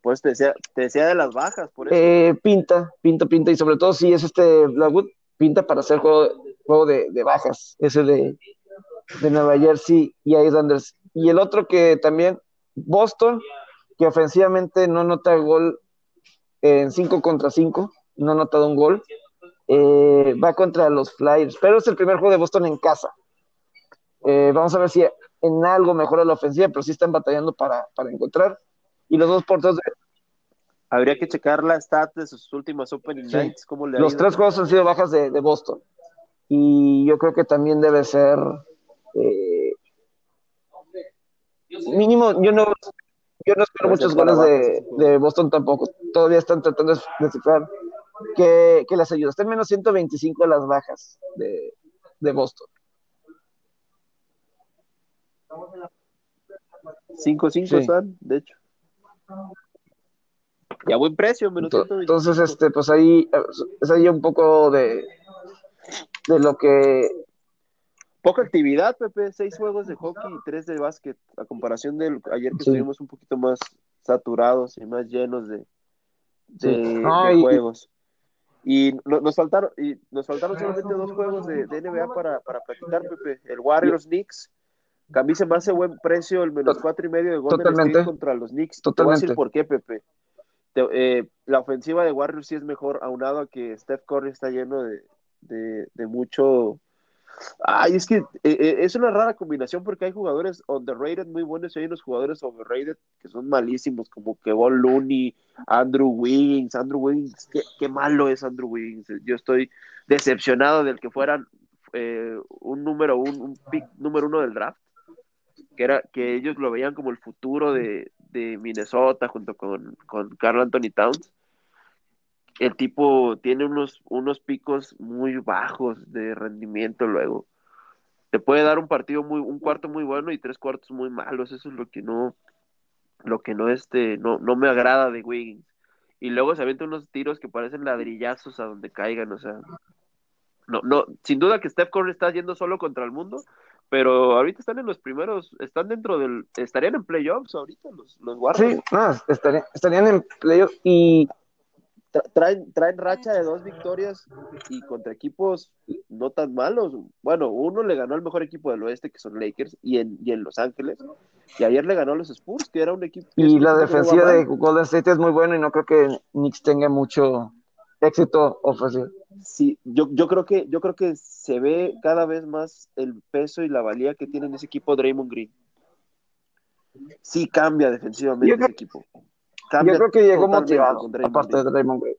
Speaker 2: Pues te decía, te decía de las bajas, por eso.
Speaker 1: Eh, pinta, pinta, pinta. Y sobre todo si es este Blackwood, pinta para hacer juego, juego de, de bajas. Ese de, de Nueva Jersey y Islanders. Y el otro que también, Boston, que ofensivamente no nota gol en 5 contra 5, no ha notado un gol. Eh, va contra los Flyers, pero es el primer juego de Boston en casa. Eh, vamos a ver si en algo mejora la ofensiva, pero sí están batallando para, para encontrar. Y los dos porteros de
Speaker 2: Habría que checar la stat de sus últimas opening
Speaker 1: Sí.
Speaker 2: nights, cómo le
Speaker 1: Los tres juegos han sido bajas de, de Boston. Y yo creo que también debe ser. eh, mínimo, yo no, yo no espero muchos goles de, de Boston tampoco. Todavía están tratando de descifrar qué, qué les ayuda. Están menos 125 las bajas de, de Boston.
Speaker 2: 5-5
Speaker 1: Sí.
Speaker 2: están, de hecho. Y a buen precio, menos
Speaker 1: Ento-
Speaker 2: 125.
Speaker 1: Entonces, este, pues ahí eh, es ahí un poco de, de lo que
Speaker 2: Poca actividad, Pepe. Seis juegos de hockey y tres de básquet. A comparación del ayer que
Speaker 1: Sí.
Speaker 2: estuvimos un poquito más saturados y más llenos de, de,
Speaker 1: Sí.
Speaker 2: Juegos. Y no- nos faltaron, y nos faltaron solamente dos juegos de, de NBA para, para platicar, Pepe. El Warriors Knicks. Que a mí se me hace buen precio el menos cuatro y medio de Golden
Speaker 1: totalmente.
Speaker 2: State contra los Knicks. Te voy a decir
Speaker 1: Totalmente.
Speaker 2: por qué, Pepe. Te- eh, la ofensiva de Warriors sí es mejor, aunado a que Steph Curry está lleno de, de, de mucho. Ay, es que eh, eh, es una rara combinación porque hay jugadores underrated muy buenos y hay unos jugadores overrated que son malísimos, como Kevon Looney, Andrew Wiggins. Andrew Wiggins, qué, qué malo es Andrew Wiggins. Yo estoy decepcionado del que fueran eh, un número un, un pick número uno del draft que era que ellos lo veían como el futuro de, de Minnesota junto con, con Carl Anthony Towns. El tipo tiene unos, unos picos muy bajos de rendimiento luego. Te puede dar un partido muy, un cuarto muy bueno y tres cuartos muy malos. Eso es lo que no, lo que no este, no, no me agrada de Wiggins. Y luego se avienta unos tiros que parecen ladrillazos a donde caigan, o sea. No, no, sin duda que Steph Curry está yendo solo contra el mundo, pero ahorita están en los primeros, están dentro del, estarían en playoffs ahorita los, los Warriors.
Speaker 1: Sí, estarían, estarían en playoff y
Speaker 2: traen, traen racha de dos victorias y contra equipos no tan malos. Bueno, uno le ganó al mejor equipo del oeste, que son Lakers, y en, y en Los Ángeles, y ayer le ganó a los Spurs, que era un equipo.
Speaker 1: Y la defensiva de. Golden State es muy buena y no creo que Knicks tenga mucho éxito ofensivo.
Speaker 2: Sí, yo, yo creo que, yo creo que se ve cada vez más el peso y la valía que tiene en ese equipo Draymond Green. Sí cambia defensivamente
Speaker 1: Yo creo-
Speaker 2: ese equipo.
Speaker 1: Yo creo que llegó motivado, aparte
Speaker 2: Green.
Speaker 1: de Draymond Green.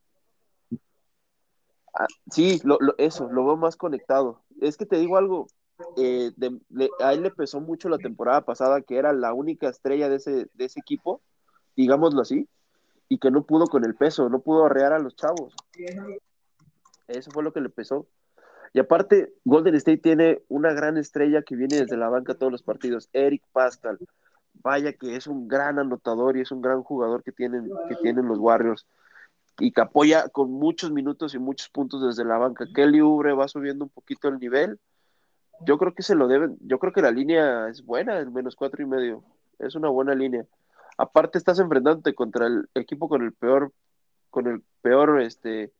Speaker 2: Ah, sí, lo, lo- eso, lo veo más conectado. Es que te digo algo, eh, de- le- a él le pesó mucho la temporada pasada, que era la única estrella de ese, de ese equipo, digámoslo así, y que no pudo con el peso, no pudo arrear a los chavos. Eso fue lo que le pesó. Y aparte, Golden State tiene una gran estrella que viene desde la banca todos los partidos, Eric Pascal. Vaya que es un gran anotador y es un gran jugador que tienen, que tienen los Warriors y que apoya con muchos minutos y muchos puntos desde la banca. Kelly Ubre va subiendo un poquito el nivel. Yo creo que se lo deben, yo creo que la línea es buena, el menos cuatro y medio. Es una buena línea. Aparte estás enfrentándote contra el equipo con el peor, con el peor este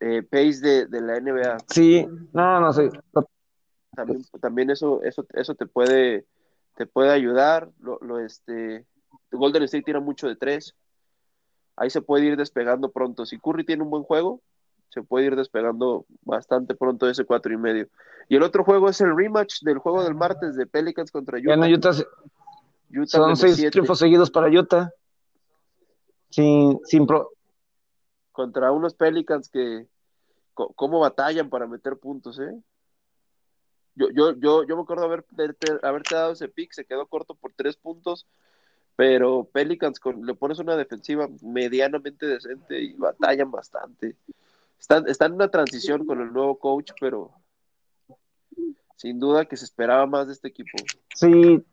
Speaker 2: eh, pace de, de la NBA.
Speaker 1: Sí, no, no, sí.
Speaker 2: También, también eso, eso, eso te puede, te puede ayudar. Lo, lo este Golden State tira mucho de tres. Ahí se puede ir despegando pronto. Si Curry tiene un buen juego, se puede ir despegando bastante pronto ese cuatro y medio. Y el otro juego es el rematch del juego del martes de Pelicans contra Utah.
Speaker 1: Gana Utah,
Speaker 2: Utah
Speaker 1: son seis
Speaker 2: siete
Speaker 1: triunfos seguidos para Utah. Sin, sin pro,
Speaker 2: contra unos Pelicans que cómo batallan para meter puntos, ¿eh? Yo, yo, yo, yo me acuerdo haber, haberte, dado ese pick, se quedó corto por tres puntos, pero Pelicans con, le pones una defensiva medianamente decente y batallan bastante. están, están en una transición con el nuevo coach, pero sin duda que se esperaba más de este equipo.
Speaker 1: Sí,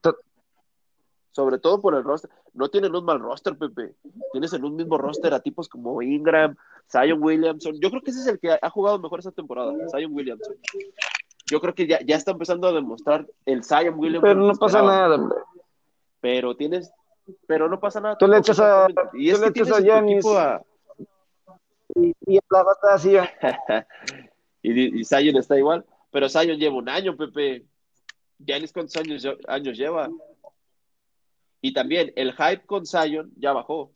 Speaker 2: sobre todo por el roster. No tienen un mal roster, Pepe. Tienes en un mismo roster a tipos como Ingram, Zion Williamson. Yo creo que ese es el que ha jugado mejor esta temporada, Zion Williamson. Yo creo que ya, ya está empezando a demostrar el Zion Williamson.
Speaker 1: Pero no pasa nada, hombre.
Speaker 2: Pero tienes, pero no pasa nada.
Speaker 1: Tú le echas a, y es tú le echas a Giannis. A... Y, y la bata así. (laughs)
Speaker 2: y, y Zion está igual. Pero Zion lleva un año, Pepe. Giannis cuántos años, años lleva. Y también el hype con Zion ya bajó,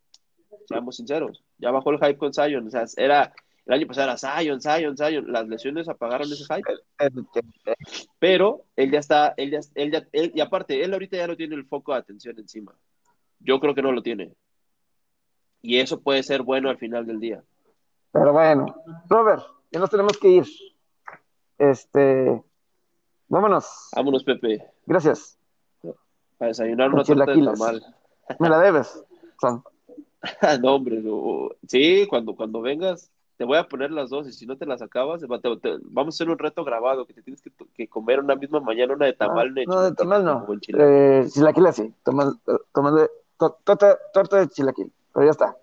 Speaker 2: seamos sinceros, ya bajó el hype con Zion. O sea, era, el año pasado era Zion, Zion, Zion. Las lesiones apagaron ese hype. Pero él ya está, él ya, él ya, él, y aparte, él ahorita ya no tiene el foco de atención encima. Yo creo que no lo tiene. Y eso puede ser bueno al final del día.
Speaker 1: Pero bueno, Robert, ya nos tenemos que ir. Este, vámonos.
Speaker 2: Vámonos, Pepe.
Speaker 1: Gracias.
Speaker 2: Para desayunar una torta de tamal.
Speaker 1: Me la debes. (laughs)
Speaker 2: no, hombre, sí, cuando, cuando vengas, te voy a poner las dos y si no te las acabas, vamos a hacer un reto grabado que te tienes que, comer una misma mañana una de tamal.
Speaker 1: Ah, no, de tamal no. Eh, chilaquil así. Toma, toma de, torta de chilaquil. Pero ya está.